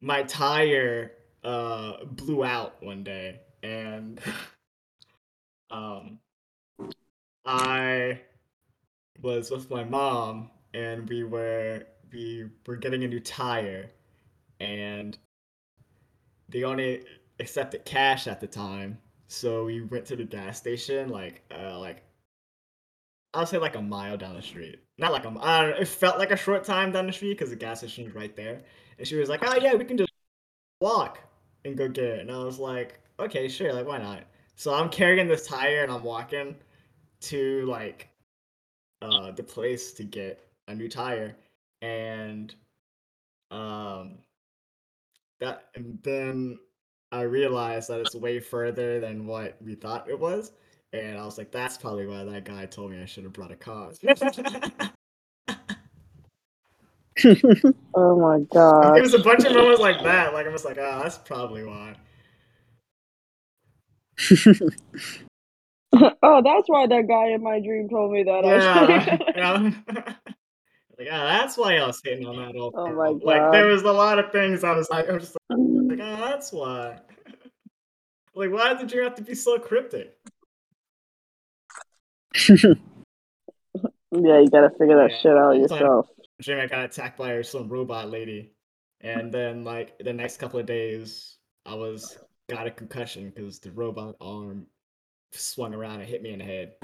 my tire uh blew out one day, and um, I was with my mom, and we were we were getting a new tire, and they only accepted cash at the time. So we went to the gas station, like, uh, like I'll say like a mile down the street. Not like a, mi- I don't know, it felt like a short time down the street because the gas station was right there. And she was like, "Oh yeah, we can just walk and go get it." And I was like, "Okay, sure, like why not?" So I'm carrying this tire and I'm walking to like uh the place to get a new tire, and um that and then I realized that it's way further than what we thought it was. And I was like, that's probably why that guy told me I should have brought a car. Oh my god. it was a bunch of moments like that. Like I was like, oh, that's probably why. oh, that's why that guy in my dream told me that. Yeah. Actually. like, ah, that's why I was hitting on that old Oh my Like there was a lot of things I was like, I was just like, oh, that's why. like, why did you have to be so cryptic? yeah, you gotta figure that Yeah, shit out one yourself. dream I got attacked by some robot lady, and then like the next couple of days, I was got a concussion because the robot arm swung around and hit me in the head.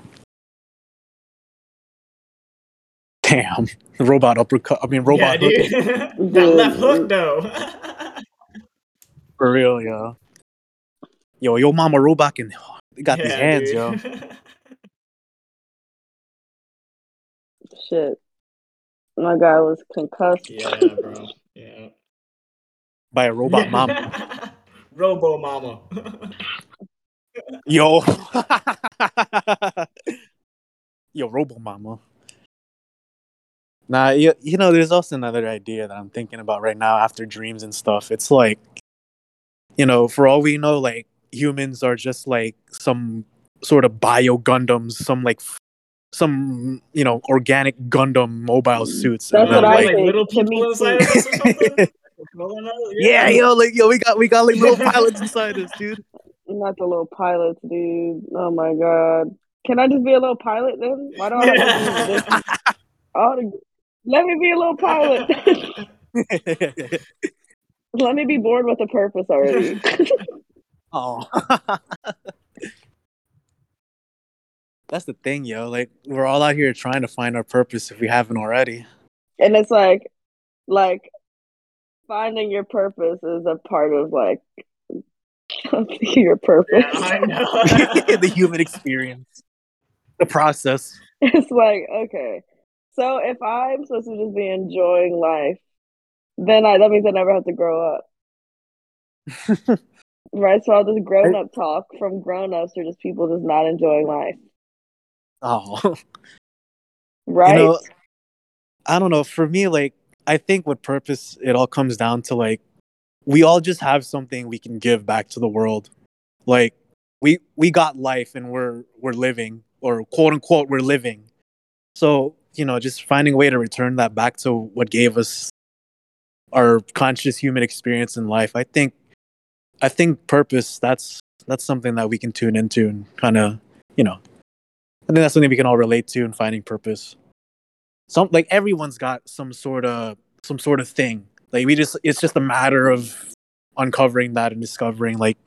Damn, the robot uppercut. I mean, robot yeah, hook. dude. that left hook though. For real, yo. Yo, yo, mama robot can. They got these hands, dude. yo. Shit. My guy was concussed. yeah, bro. Yeah. By a robot mama. Robo mama. Yo. Yo, Robo Mama. Nah, you, you know, there's also another idea that I'm thinking about right now after dreams and stuff. It's like, you know, for all we know, like humans are just like some sort of bio Gundams, some like f- some you know organic Gundam mobile mm, suits. That's and what then, I like, like think. little To people inside us or something. Yeah, yo, like yo, we got we got like little pilots inside us, dude. Not the little pilots, dude. Oh my god. Can I just be a little pilot then? Why do I have to be this? I oughta- Let me be a little pilot. Let me be born with a purpose already. Oh. That's the thing, yo. Like we're all out here trying to find our purpose if we haven't already. and it's like, like finding your purpose is a part of like your purpose. Yeah, I know. the human experience. The process. It's like, okay, so if I'm supposed to just be enjoying life, then I that means I never have to grow up. Right? So all this grown up talk from grown ups are just people just not enjoying life. Oh. Right? You know, I don't know. For me, like I think with purpose it all comes down to like we all just have something we can give back to the world. Like we we got life and we're we're living or quote unquote we're living. So, you know, just finding a way to return that back to what gave us our conscious human experience in life. I think I think purpose that's that's something that we can tune into and kind of, you know, I think that's something we can all relate to in finding purpose. Some like everyone's got some sort of some sort of thing. Like we just it's just a matter of uncovering that and discovering like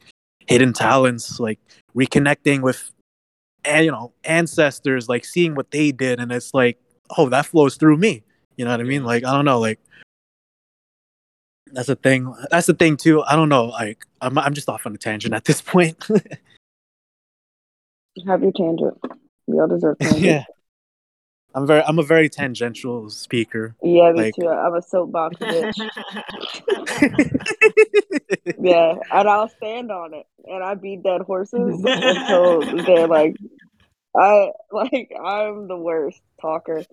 hidden talents, like reconnecting with and you know ancestors, like seeing what they did, and it's like oh that flows through me. You know what I mean? Like I don't know, like that's the thing. That's the thing too. I don't know. Like I'm I'm just off on a tangent at this point. Have your tangent. We all deserve tangent. yeah. I'm very I'm a very tangential speaker. Yeah, me Like- too. I'm a soapbox bitch. Yeah, and I'll stand on it, and I beat dead horses until they're like, I like I'm the worst talker.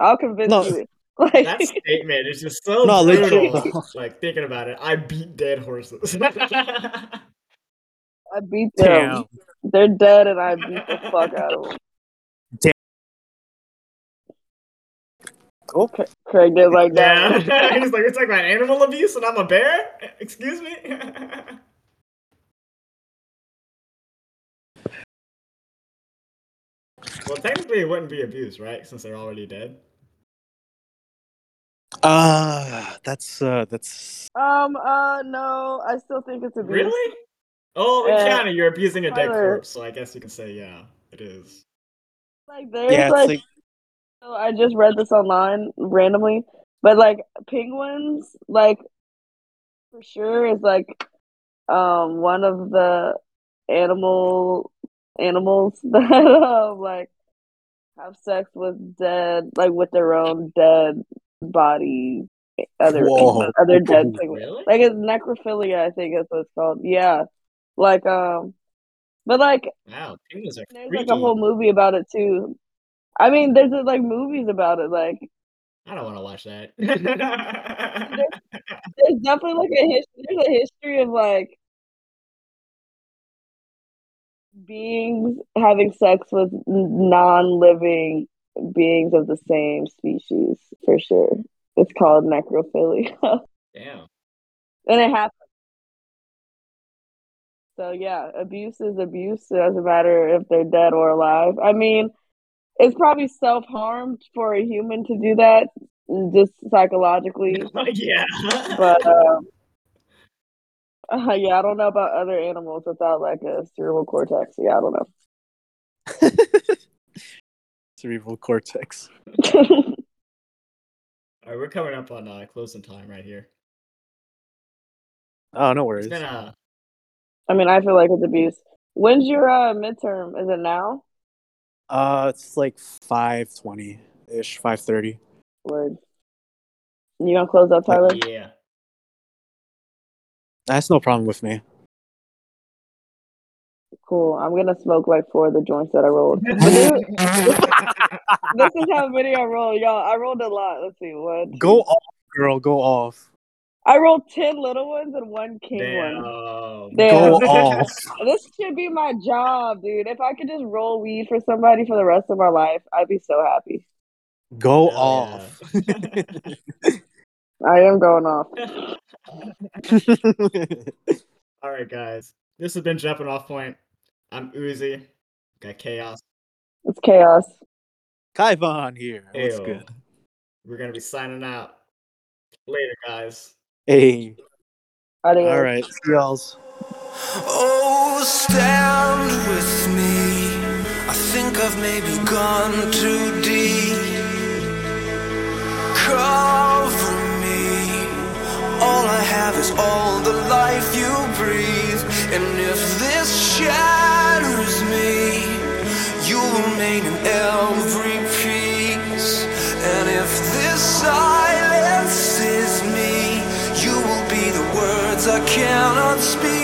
I'll convince No. you. Like, that statement is just so No, brutal. like thinking about it, I beat dead horses. I beat them. Damn. They're dead, and I beat the fuck out of them. Okay, Craig did like that. yeah, he's like, we're talking about animal abuse, and I'm a bear. Excuse me. Well, technically, it wouldn't be abuse, right? Since they're already dead. Uh that's uh that's Um. Uh. No, I still think it's abuse. Really? Oh, kind of. You're abusing a dead Tyler. corpse, so I guess you can say, yeah, it is. Like there's yeah, like, like so I just read this online randomly, but like penguins, like for sure is like um one of the animal animals that um like have sex with dead like with their own dead body other Whoa. other dead penguins. Really? Like it's necrophilia, I think is what it's called. Yeah. Like um but like Wow, are there's freaky. like a whole movie about it too. I mean, there's like movies about it. Like, I don't want to watch that. there's definitely like a history. There's a history of like beings having sex with non-living beings of the same species for sure. It's called necrophilia, Damn. and it happens. So yeah, abuse is abuse. It doesn't matter if they're dead or alive. I mean, it's probably self-harm for a human to do that, just psychologically. yeah. But um, uh, yeah, I don't know about other animals without like a cerebral cortex. Yeah, I don't know. cerebral cortex. All right, we're coming up on uh, closing time right here. Oh, no It's worries. been uh, I mean, I feel like it's abuse. When's your uh, midterm? Is it now? Uh, it's like five twenty ish, five thirty. Word. You gonna close up, Tyler? yeah. That's no problem with me. Cool. I'm gonna smoke like four of the joints that I rolled. This, this is how many I rolled, y'all. I rolled a lot. Let's see what. Go off, girl. Go off. I rolled ten little ones and one king Damn. one. Go off. This should be my job, dude. If I could just roll weed for somebody for the rest of my life, I'd be so happy. Go Hell off. I am going off. All right, guys. This has been jumping off point. I'm Oozi. Got chaos. It's chaos. Kaivaan here. What's good? We're gonna be signing out. Later, guys. Hey. Adios. All right. See y'all's. Oh, stand with me. I think I've maybe gone too deep. Cover me. All I have is all the life you breathe. And if this shatters me, you remain in every piece. And if this silences me, you will be the words I cannot speak